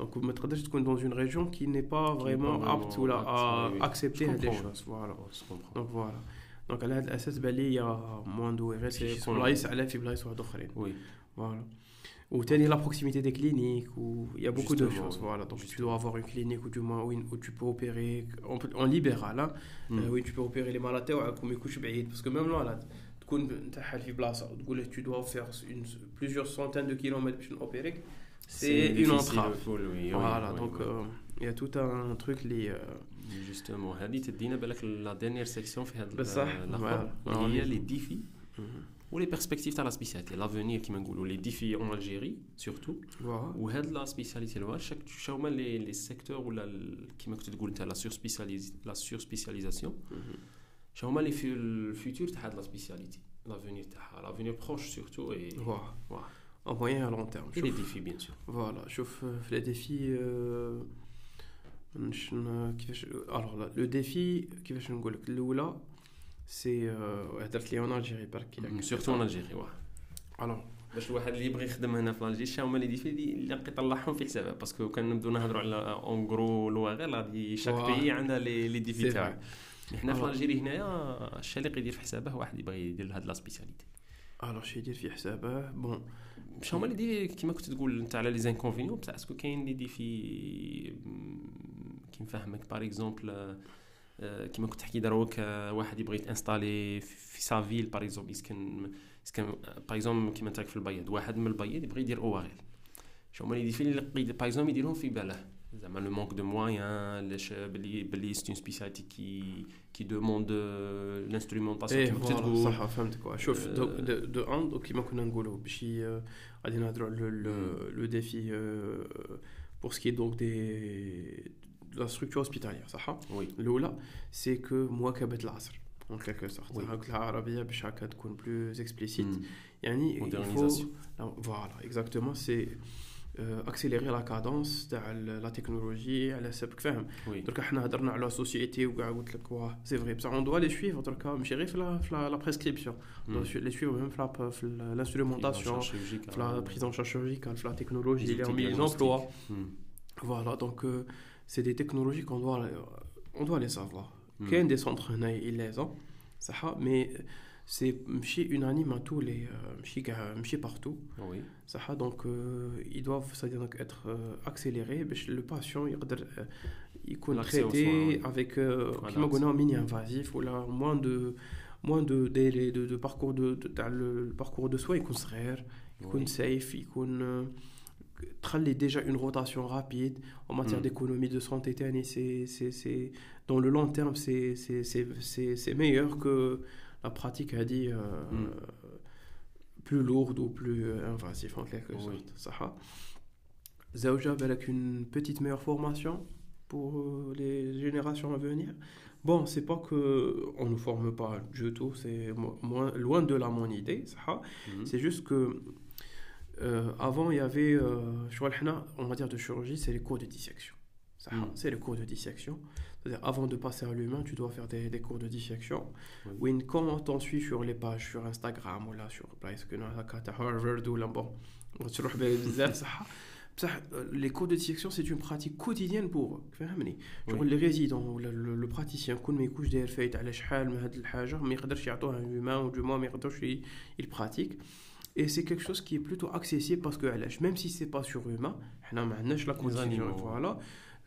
Donc vous mettrez déjà dans une région qui n'est pas, vraiment apte ou là, à accepter des choses. Voilà. Donc voilà. Donc à l'ASS, il y a moins d'ORS qui sont là, à la fibre, Oui. Voilà. Ou tenir la proximité des cliniques, où il y a beaucoup de choses. Voilà, donc tu dois avoir une clinique où, du moins, où, où tu peux opérer en, libéral, hein, mm. euh, où tu peux opérer les malades comme parce que même là, tu dois faire une, plusieurs centaines de kilomètres pour opérer, c'est une entrave. voilà, donc euh, il y a tout un truc lié. Euh, Justement, la dernière section, il y a les défis. Mm-hmm ou les perspectives de la spécialité, l'avenir qui ou les défis en Algérie surtout, ou la spécialité chaque les, les secteurs où la qui la surspécialisation, la surspécialisation, mhm. les le futur de la spécialité, l'avenir l'avenir proche surtout et en moyen à long terme. Et les défis bien sûr. Voilà, je les défis euh, alors le défi qui va نقول لك الاولى سي هدرت لي اون الجيري برك سورتو اون الجيري واه الوغ باش الواحد اللي يبغي يخدم هنا في الجيري شنو هما لي ديفي اللي يطلعهم في حسابه باسكو كان نبداو نهضروا على اون غرو لواغير غادي شاك بيي عندها لي ديفي تاعو حنا في الجيري هنايا الشيء اللي يدير في حسابه واحد يبغي يدير هاد لا سبيسياليتي الوغ شي يدير في حسابه بون شنو هما لي ديفي كيما كنت تقول انت على لي زانكونفينيون بصح اسكو كاين لي ديفي كي نفهمك باغ اكزومبل كيما كنت تحكي دروك واحد يبغي يتانستالي في سا فيل باغ اكزومبل يسكن يسكن باغ اكزومبل كيما انت في البيض واحد من البيض يبغي يدير اواريل شو هما اللي في باغ اكزومبل يديرهم في باله زعما لو مونك دو موان بلي بلي سي اون سبيسياليتي كي كي دوموند لانسترومونطاسيون كيما كنت تقول صح فهمتك شوف دو دو ان كيما كنا نقولوا باش غادي نهضروا على لو ديفي pour ce qui est donc des, la structure hospitalière صح oui الاولى سي كو مواكبه العصر en quelque sorte oui. العربيه باش هكا تكون plus explicite mm. يعني il faut voilà exactement c'est اكسيليري لا كادونس تاع لا تكنولوجي على حسابك فاهم درك حنا هضرنا على سوسيتي وكاع قلت لك واه سي فري بصح اون دوا لي سويفر دركا ماشي غير في لا في لا بريسكريبسيون لي سويفر ميم في الانسترومونطاسيون في لا بريزون شارج شيرجيكال في لا تكنولوجي اللي هم لي زومبلوا فوالا دونك c'est des technologies qu'on doit, on doit les savoir. Mm. Il y a des centres, ils les ont, mais c'est unanime à tous les euh, partout oui. donc euh, ils doivent ça donc être euh, accélérés le patient il peut traité avec euh, un mini invasif ou là moins de moins de de, de, de parcours de, de le, le, parcours de soins il serait il safe il est euh, déjà une rotation rapide en matière mm. d'économie de santé c'est dans le long terme c'est meilleur que la pratique a dit euh, mm. plus lourde ou plus euh, invasive en quelque oui. sorte. Ça. Avec une petite meilleure formation pour euh, les générations à venir. Bon, c'est pas que on ne forme pas du tout, c'est moins, loin de là mon idée, mm-hmm. C'est juste que avant, il y avait, on va dire de chirurgie, c'est les cours de dissection. Ça. Mm. C'est les cours de dissection. C'est-à-dire, avant de passer à l'humain, tu dois faire des, des cours de dissection. Oui. Ou quand on suit sur les pages, sur Instagram, ou là, sur Harvard, ou là, bon, euh, les cours de dissection, c'est une pratique quotidienne pour eux. Oui. Les résidents, ou le, le, le praticien, quand il couche des fêtes, à l'échelle, mais il humain, ou du moins, il pratique. Et c'est quelque chose qui est plutôt accessible parce que, même si c'est pas sur surhumain, on a la condition, voilà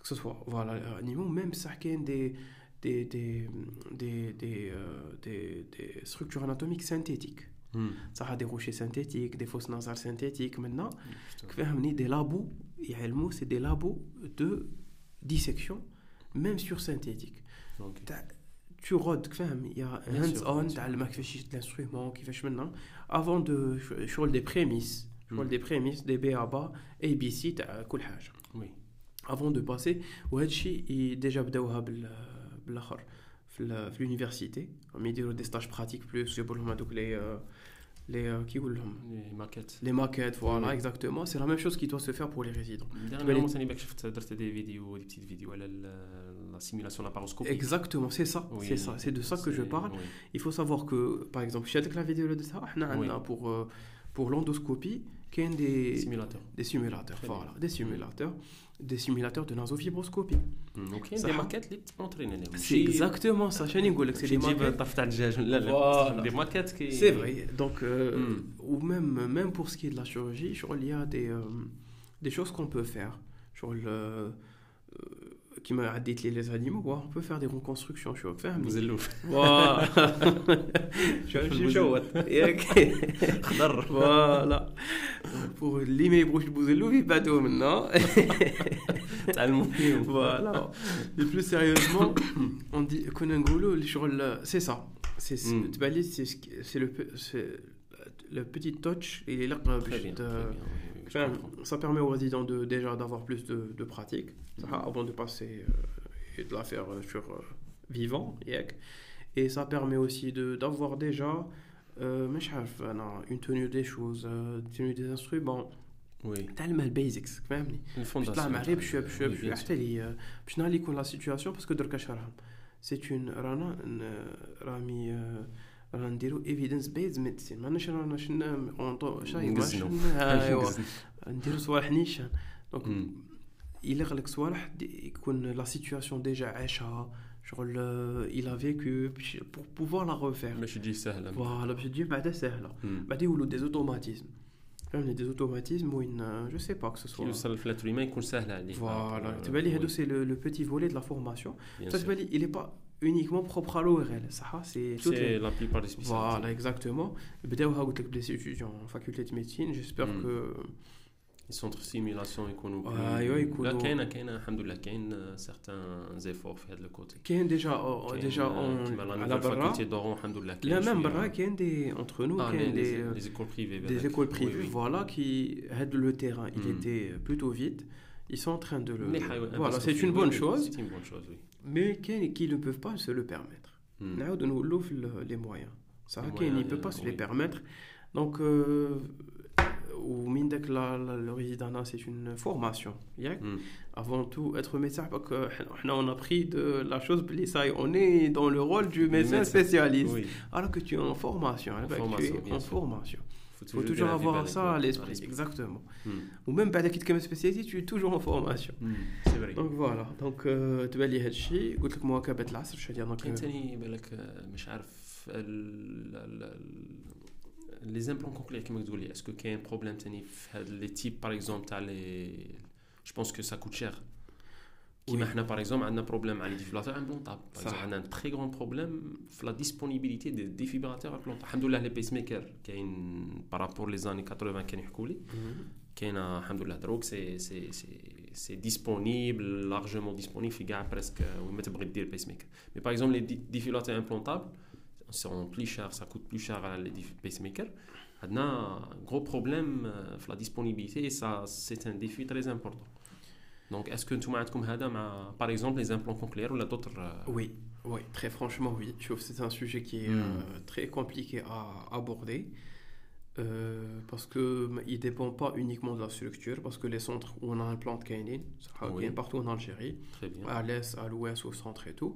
que ce soit voilà, animaux, même ça qui des, des, des, des, des, euh, des, des, structures anatomiques synthétiques. Ça a des rochers synthétiques, des fosses nasales synthétiques. Maintenant, oui, des labos, il y et c'est des labos de dissection, même sur synthétique. Okay. Tu rodes, il y a hands-on, tu as le l'instrument, qui fait maintenant, avant de. Je des prémices. Je des prémices, des B.A.B.A., ABC, tu as cool euh, avant de passer وهذا الشيء ي- déjà بداوها بال بالاخر في ال- في l'université هم يديروا des stages pratiques plus يجيبوا لهم هذوك les les كي يقول لهم Les maquettes. les maquettes voilà Oui. exactement c'est la même chose qui doit se faire pour les résidents Dernièrement, ثاني بالك شفت درت des vidéos des petites vidéos على ال- la simulation laparoscopique. exactement c'est ça Oui, c'est ça c'est de ça que je c'est- parle oui. il faut savoir que par exemple chez la vidéo de ça احنا Oui. عندنا pour euh, pour l'endoscopie كاين des Simulateur. des simulateurs Très voilà bien. des simulateurs des simulateurs de nasofibroscopie. Hmm, ok, des maquettes, les petits C'est exactement ça. Je c'est des maquettes. Des maquettes qui. C'est vrai. Donc, euh, mm. ou même, même pour ce qui est de la chirurgie, il y a des, euh, des choses qu'on peut faire. Genre, le, euh, qui m'a dételé les animaux, wow, on peut faire des reconstructions, je suis offert. Mais... Wow. je suis Voilà. Pour limer les bouches de bouzelou, il pas tout maintenant. Voilà. Et plus sérieusement, on dit Konangolo, c'est ça. C'est hmm. c'est le, le petit touch, il est là. Très euh, bien, très euh, bien. Enfin, comprends. ça permet aux résidents de, déjà d'avoir plus de, de pratique ça, Mhm. avant de passer euh, et de la faire euh, sur euh, vivant ياك. et ça permet aussi de- d'avoir déjà euh, مش عارف أنا, une tenue des choses euh, une tenue des instruments Oui, تعلم البيزكس فاهمني une باش fondation. تطلع مع غير بشويه بشويه Oui, بشويه bien حتى sûr. لي باش نهار اللي يكون لا سيتوياسيون باسكو درك اش راهم سي اون رانا ن- رامي آه، رانا نديرو ايفيدنس بيز ميديسين ماناش رانا شنا اونطو شاي نقزنو. ايوا نديرو صوالح نيشان دونك مم. الا لك صوالح دي- يكون لا سيتوياسيون ديجا عاشها شغل il a vécu باش- pour pouvoir la refaire باش تجي سهله فوالا باش تجي بعدا سهله مم. بعد يولوا دي اوتوماتيزم فهمني دي اوتوماتيزم وين جو سي با كو كي سوا يوصل في الاتر يكون سهل عليه Voilà, Euh, tu vois, les oui, هادو, c'est le, le petit volet de la formation. bien Ça, sûr. tu vois, il n'est pas uniquement propre à l'ORL, C'est la plupart des spécialités. Voilà, exactement. Les étudiants en faculté de médecine, j'espère hmm. que... Les centres de simulation économique. Ah, oui, Là, il y a certains efforts faits de le côté. Il y a déjà, oh, oh, déjà à la faculté d'Oran, il y a même hein. des, entre nous, ah, des, écoles privées. Des écoles privées, voilà, qui aident le terrain. Il hmm. était plutôt vite Ils sont en train de le... Ah voilà, c'est une, une bonne chose. C'est une bonne chose, oui mais qui ne peuvent pas se le permettre. Mm. Nous l'ouvre les moyens. Ça, ne peut pas se les permettre. Donc, euh, euh, ou Mindek, le résident, c'est une formation. Avant tout, être médecin, parce que on a pris de la chose, on est dans le rôle du médecin spécialiste. Alors que tu es en formation. Hein, bah, tu es en formation Faut faut toujours garder avoir بالك, ça à oui, l'esprit exactement Mm. ou même بعد كي تكمل spécialité tu es toujours en formation Mm. C'est vrai. donc voilà donc euh, تبان لي هذا الشيء قلت لك مواكبه العصر شنو هي كاين donc ثاني بالك آه، مش عارف لي زامبلون كوكلير كيما تقول لي اسكو كاين بروبليم ثاني في هاد لي تيب باغ اكزومبل تاع لي جو بونس كو سا كوت شير Qui oui. par exemple, on a un problème à les défibrillateurs implantables. Par exemple, on a un très grand problème sur la disponibilité des défibrillateurs implantables. Alhamdoulilah, les pacemakers, par rapport aux années 80, qui mm -hmm. c'est disponible, largement disponible, il y a presque, des pacemakers. Mais par exemple, les défibrillateurs implantables, sont plus chers, ça coûte plus cher à les pacemakers. On a un gros problème euh, sur la disponibilité et ça, c'est un défi très important donc est-ce que tu as par exemple les implants cochléaires ou d'autres euh, oui oui très franchement oui je trouve que c'est un sujet qui est hmm. très compliqué à aborder euh, parce qu'il ne dépend pas uniquement de la structure, parce que les centres où on a un plan de Kainin, oui. partout en Algérie, à l'est, à l'ouest, au centre et tout.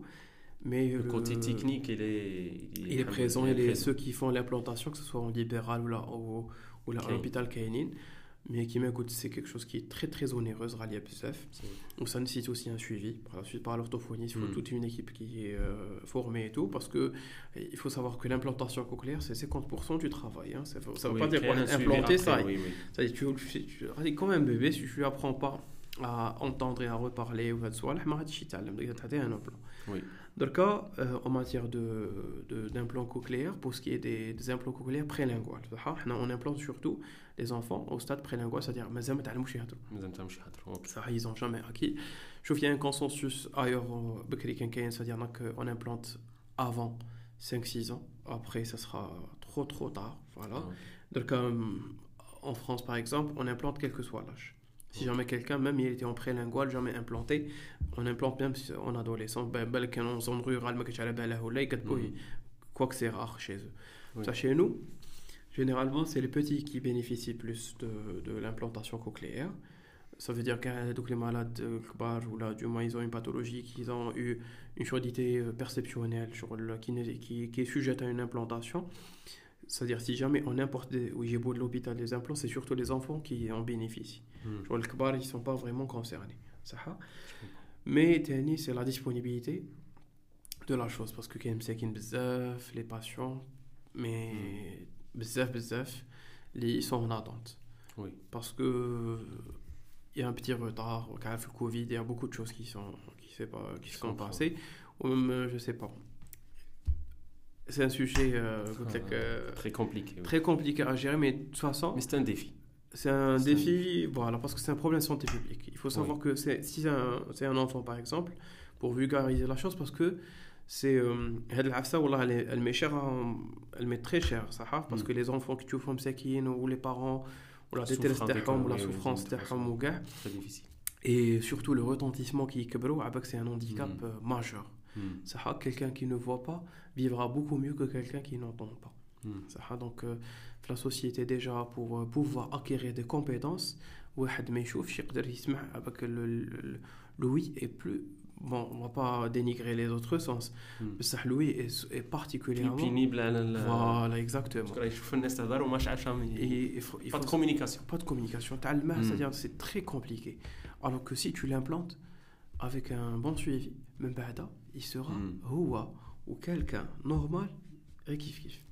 Mais le, côté technique, il est, il, est présent. Il a ceux qui font l'implantation, que ce soit en libéral ou, là, ou, ou là, l'hôpital Kainin mais qui m'écoute, c'est quelque chose qui est très très onéreux, Rally BSF. Donc ça nécessite aussi un suivi. Par la suite, par l'orthophonie, il faut mm. toute une équipe qui est euh, formée et tout, parce que il faut savoir que l'implantation cochléaire, c'est 50% du travail. Hein. Ça ne veut pas dire qu'on implanter ça. Oui, oui. Ça tu, tu, tu, quand même bébé, si tu lui apprends pas à entendre et à reparler ou à. Oui. Dans le cas, euh, en matière d'implants de, cochléaires, pour ce qui est des, des implants cochléaires prélinguales, on implante surtout les enfants au stade prélingual, c'est-à-dire ça ils n'ont jamais acquis. Je trouve qu'il y a un consensus ailleurs, c'est-à-dire qu'on implante avant 5-6 ans, après ça sera trop trop tard. Voilà. Ah, Donc, en France par exemple, on implante quel que soit l'âge. Si jamais quelqu'un, même il était en prélingual, jamais implanté, on implante même en adolescent, ben, en zone rurale, mm. quoi que c'est rare chez eux. Ça, chez nous, généralement, c'est les petits qui bénéficient plus de, de l'implantation cochléaire. Ça veut dire que les malades ou là, du moins ils ont une pathologie, qu'ils ont eu une surdité euh, perceptionnelle qui, qui, qui est sujette à une implantation. C'est-à-dire, si jamais on importe des, beau de l'hôpital des implants, c'est surtout les enfants qui en bénéficient. Hmm. Les kbar, ils ne sont pas vraiment concernés. Ça, Mais c'est la disponibilité de la chose. Parce que quand bzaf, les patients, mais hmm. bzaf, bzaf, ils sont en attente. Oui. Parce que il y a un petit retard, au le Covid, il y a beaucoup de choses qui sont, qui, pas, qui sont passées. Ou même, je sais pas, c'est un sujet euh, euh, très compliqué. Très compliqué à gérer, mais de toute façon. Mais c'est un défi. C'est un défi, voilà, parce que c'est un problème de santé publique. Il faut savoir que si c'est un, un, enfant, par exemple, pour vulgariser la chose, parce que c'est. Euh, elle, elle, met cher, elle met très cher, ça, parce mm. que les enfants qui tu font ou les parents, ou la détresse ou la souffrance, c'est très difficile. Et surtout le retentissement qui est c'est un handicap mm. majeur. Mm. quelqu'un qui ne voit pas vivra beaucoup mieux que quelqu'un qui n'entend pas. Mm. Donc, euh, la société, déjà, pour euh, pouvoir acquérir des compétences, avec le, l'ouïe est plus bon on va pas dénigrer les autres sens. Mais ça l'ouïe est, est particulièrement plus pénible voilà exactement. Et il faut, pas de communication. Pas de communication c'est-à-dire c'est très compliqué. Alors que si tu l'implantes avec un bon suivi même il sera mm. ou quelqu'un normal et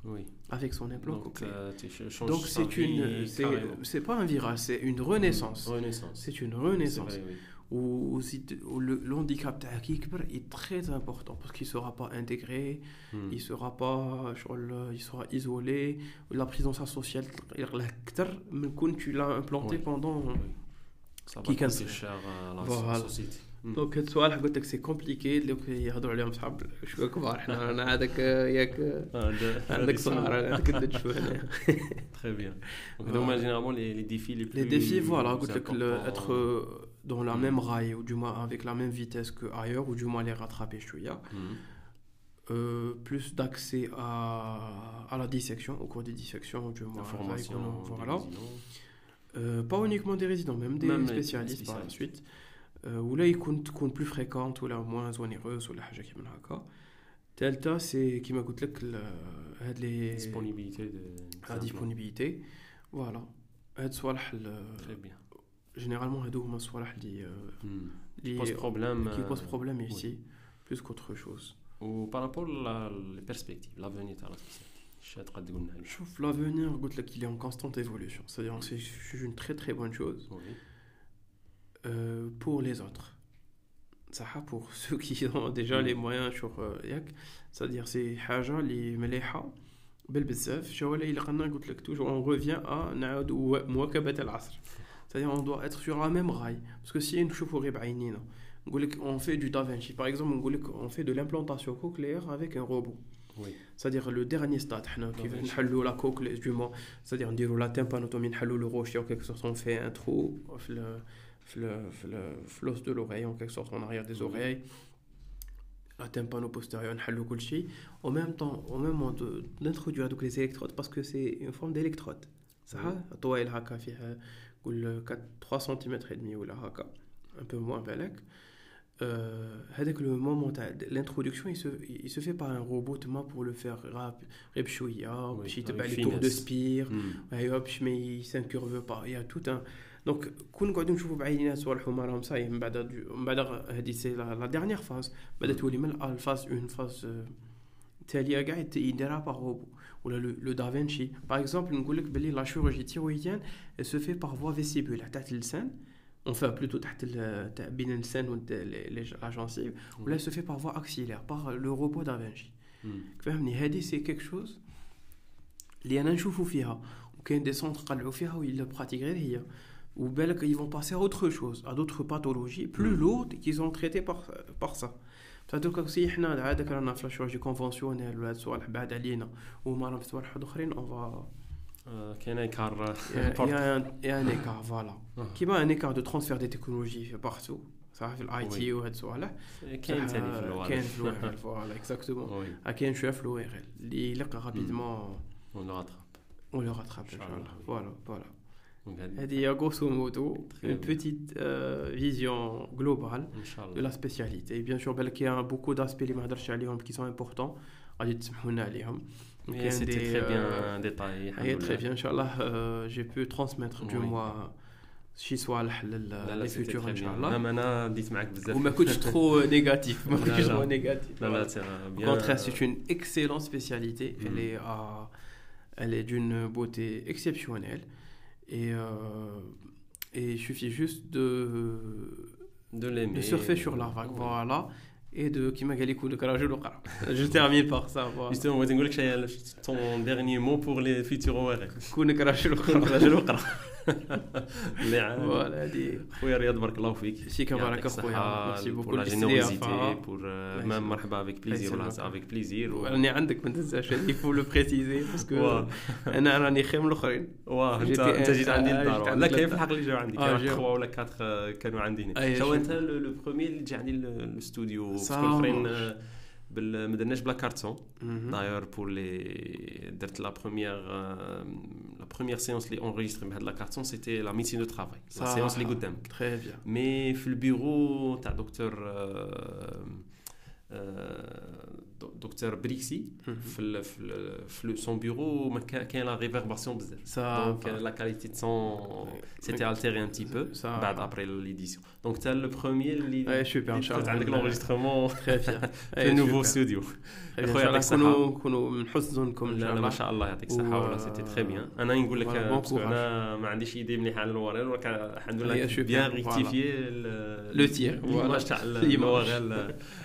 Oui. Avec son implant Donc, euh, Donc c'est une, c'est pas un virage, c'est une renaissance. renaissance. C'est une renaissance. Où, le, handicap est très important parce qu'il ne sera pas intégré, hmm. il sera pas, il sera isolé, la prise en charge sociale, mais quand tu l'as implanté pendant. Ça va coûter cher à la société. دونك هاد السؤال قلت لك سي كومبليكي اللي يهضروا عليهم صحاب شويه كبار حنا انا هذاك ياك عندك صغار عندك ندد شويه هنايا تري بيان دونك هما جينيرالمون لي ديفي لي بلو لي ديفي فوالا قلت لك être dans la même raille ou du moins avec la même vitesse que ailleurs ou du moins les rattraper شويه Euh, plus d'accès à, à la dissection, au cours des dissections, du moins. Formation, voilà. Euh, pas uniquement des résidents, même des même spécialistes, spécialistes par la suite. ولا يكون تكون بلو فريكونت ولا موان زونيغوز ولا حاجه كيما هكا ثالثه سي كيما قلت لك هاد لي ديسپونيبيليتي لا ديسپونيبيليتي فوالا هاد الصوالح تري بيان généralement هادو هما الصوالح اللي اللي بوز بروبليم qui pose problème ici plus qu'autre chose و بارابور لي بيرسبكتيف لافوني تاع لا سوسيتي تقدر تقول لنا شوف لافونير قلت لك il est en constante évolution c'est-à-dire c'est une très très bonne chose oui. Euh, pour les autres. Ça pour ceux qui ont déjà les moyens sur Yak, c'est-à-dire c'est حاجة اللي مليحة بالبزاف شو اللي قلنا قلت لك toujours on revient à نعاود مواكبة العصر c'est-à-dire on doit être sur la même rail parce que si نشوفوا غير بعينينا نقول لك on fait du Da Vinci par exemple نقول لك on fait de l'implantation cochléaire avec un robot Oui. c'est-à-dire le dernier stade حنا كيف نحلوا la cochléaire du moins c'est-à-dire نديروا la tympanotomie نحلوا le rocher en quelque sorte on fait un trou في le في le في le في l'os de l'oreille en quelque sorte en arrière des oreilles la tympano postérieure نحلوا كل شيء en même temps au même moment de- d'introduire donc les électrodes parce que c'est une forme d'électrode صح طويل هكا فيها قول 3 سم et demi ولا هكا un peu moins بالك Euh, هذاك le moment تاع l'introduction il se, il se fait par un robot تما pour le faire rapide غير بشويه Oui, باش avec يتبع les tours de finesse. spire Hmm. ايوا باش ما يسانكيرف با يا توت ان دونك كون نقعدوا نشوفوا بعينينا صوالح هما راهم صاي من بعد من بعد هذه سي لا ديرنيير فاز بعد تولي من الفاز اون فاز التالية كاع يديرها باغ روبو ولا لو دافنشي باغ اكزومبل نقول لك بلي لا شيروجي تيرويديان سو في باغ فوا فيسيبول تحت اللسان. Enfin plutôt تحت بين اللسان و لا جانسيف ولا سو في باغ فوا اكسيلير باغ لو روبو دافنشي Hmm. فهمني؟ هذه سي كيك شوز اللي أنا نشوفوا فيها. وكاين دي سونتر قلعوا فيها ولا براتيك غير هي. وبالك ils vont passer à autre chose à d'autres pathologies plus Mm. lourdes qu'ils ont traitées par par ça بصح دوكا سي حنا عادك رانا في لاشورجي كونفونسيونيل ولا هاد الصوالح بعد علينا وهما راهم في صوالح اخرين اون فا آه، كاين انكار il y a un- il y a un écart voilà آه. كيما un écart de transfert des technologies partout صح في الاي تي Oui. وهاد الصوالح كاين صح، ثاني في اللغه كاين في الوغل فوالا اكزاكتومون وي كاين شويه في الوغل اللي يلقى رابيدمون اون لو راتراب On le rattrape, Inch'Allah, Inch'Allah. oui. Voilà, voilà. دونك هذه Il y a grosso modo Très une bien. petite euh, vision globale ان شاء de الله la spécialité. Et bien sûr, ben, il y a beaucoup d'aspects اللي ما هضرتش عليهم qui sont importants. غادي تسمحوا لنا عليهم. Mais كاين c'était des, très euh, bien détaillé هي très bien, Inch'Allah, euh, j'ai pu transmettre du Oui. moins شي صوالح لا لل لا les سيتي futurs تري ان شاء بيان الله مام انا ديت معاك بزاف وما كنتش trop négatif ما لا، كنتش لا. trop négatif لا لا voilà. سي Au بيان contraire, c'est une excellente spécialité. Mm. Elle est, à- elle est d'une beauté exceptionnelle. Et, euh, et il suffit juste de, de, de surfer sur l'arvac. Voilà. Et de Kimagalikou de Karajou Je termine par ça. Voilà. Justement, on va dire ton dernier mot pour les futurs ORL. Koune Karajou اللي عام فوالا هادي خويا رياض بارك الله فيك. شيك بارك أخويا. ميرسي بوكو لا جينيوزيتي بور ميم مرحبا افيك بليزير ولا افيك بليزير راني عندك ما تنساش هادي فو لو بريسيزي باسكو أنا راني خير من الأخرين. واه انت أنت جيت عندي للدار لا كاين في الحق اللي جاو عندي كاين 3 ولا كاتر كانوا عندي هنا تو أنت لو بروميي اللي جا عندي الاستوديو باسكو الأخرين آه، بال- ما درناش بلا كارتون Mhm. دايور بور لي درت لا بروميير لا بروميير سيونس اللي اونغيستري بهاد لا كارتون سيتي لا ميسين دو ترافاي لا صح. سيونس اللي قدامك Très bien. مي في البيرو تاع دكتور آه، آه، دكتور بريكسي Mhm. في ال في ال في سون بيرو ما كا- كاين لا ريفرباسيون بزاف Ça دونك va. لا كاليتي دو سون سيتي التيري ان تي بو Ça بعد va. ابري ليديسيون دونك تا لو بروميير اللي اي سوبر ان اللي شاء كنت الله عندك لونجسترومون تري بيان في نوفو ستوديو خويا خويا يعطيك الصحة. نكونوا نكونوا من حسن ظنكم ان لا شاء لا ما الله شاء الله يعطيك الصحة و- والله سيتي تري بيان انا نقول لك Voilà, آه، bon باسكو courage. انا ما عنديش ايدي مليحة على الورال ولكن الحمد هي لله super, بيان voilà. ريكتيفيي Le tir, voilà. ليماج تاع L'image. الورال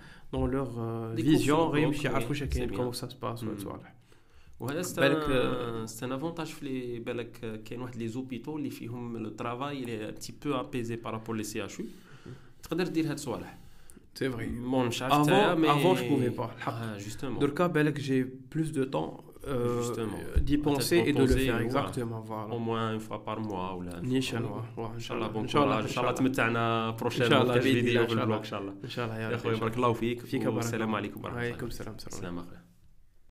ولا دون لور Des فيزيون cours sur غير le يمشي bloc, يعرفوا oui, واش كاين c'est كومون bien. سا سباس Mm. صوالح وهذا بالك، سي ان افونتاج في لي بالك كاين واحد لي زوبيتو اللي فيهم لو ترافاي اللي ان تي بو ابيزي بارابور لي سي اش يو تقدر دير هاد الصوالح سي فري بون مش عارف Avant- نتايا مي avant, je pouvais pas, الحق. اه جوستومون دركا بالك جي بلوس دو طون euh, d'y penser et de le faire exactement voilà. au moins une fois par mois ولا ان شاء الله ان شاء الله ان شاء الله ان شاء الله تمتعنا بروشين فيديو في البلوك ان شاء الله يا خويا بارك الله فيك فيك والسلام عليكم ورحمه الله وعليكم السلام السلام اخويا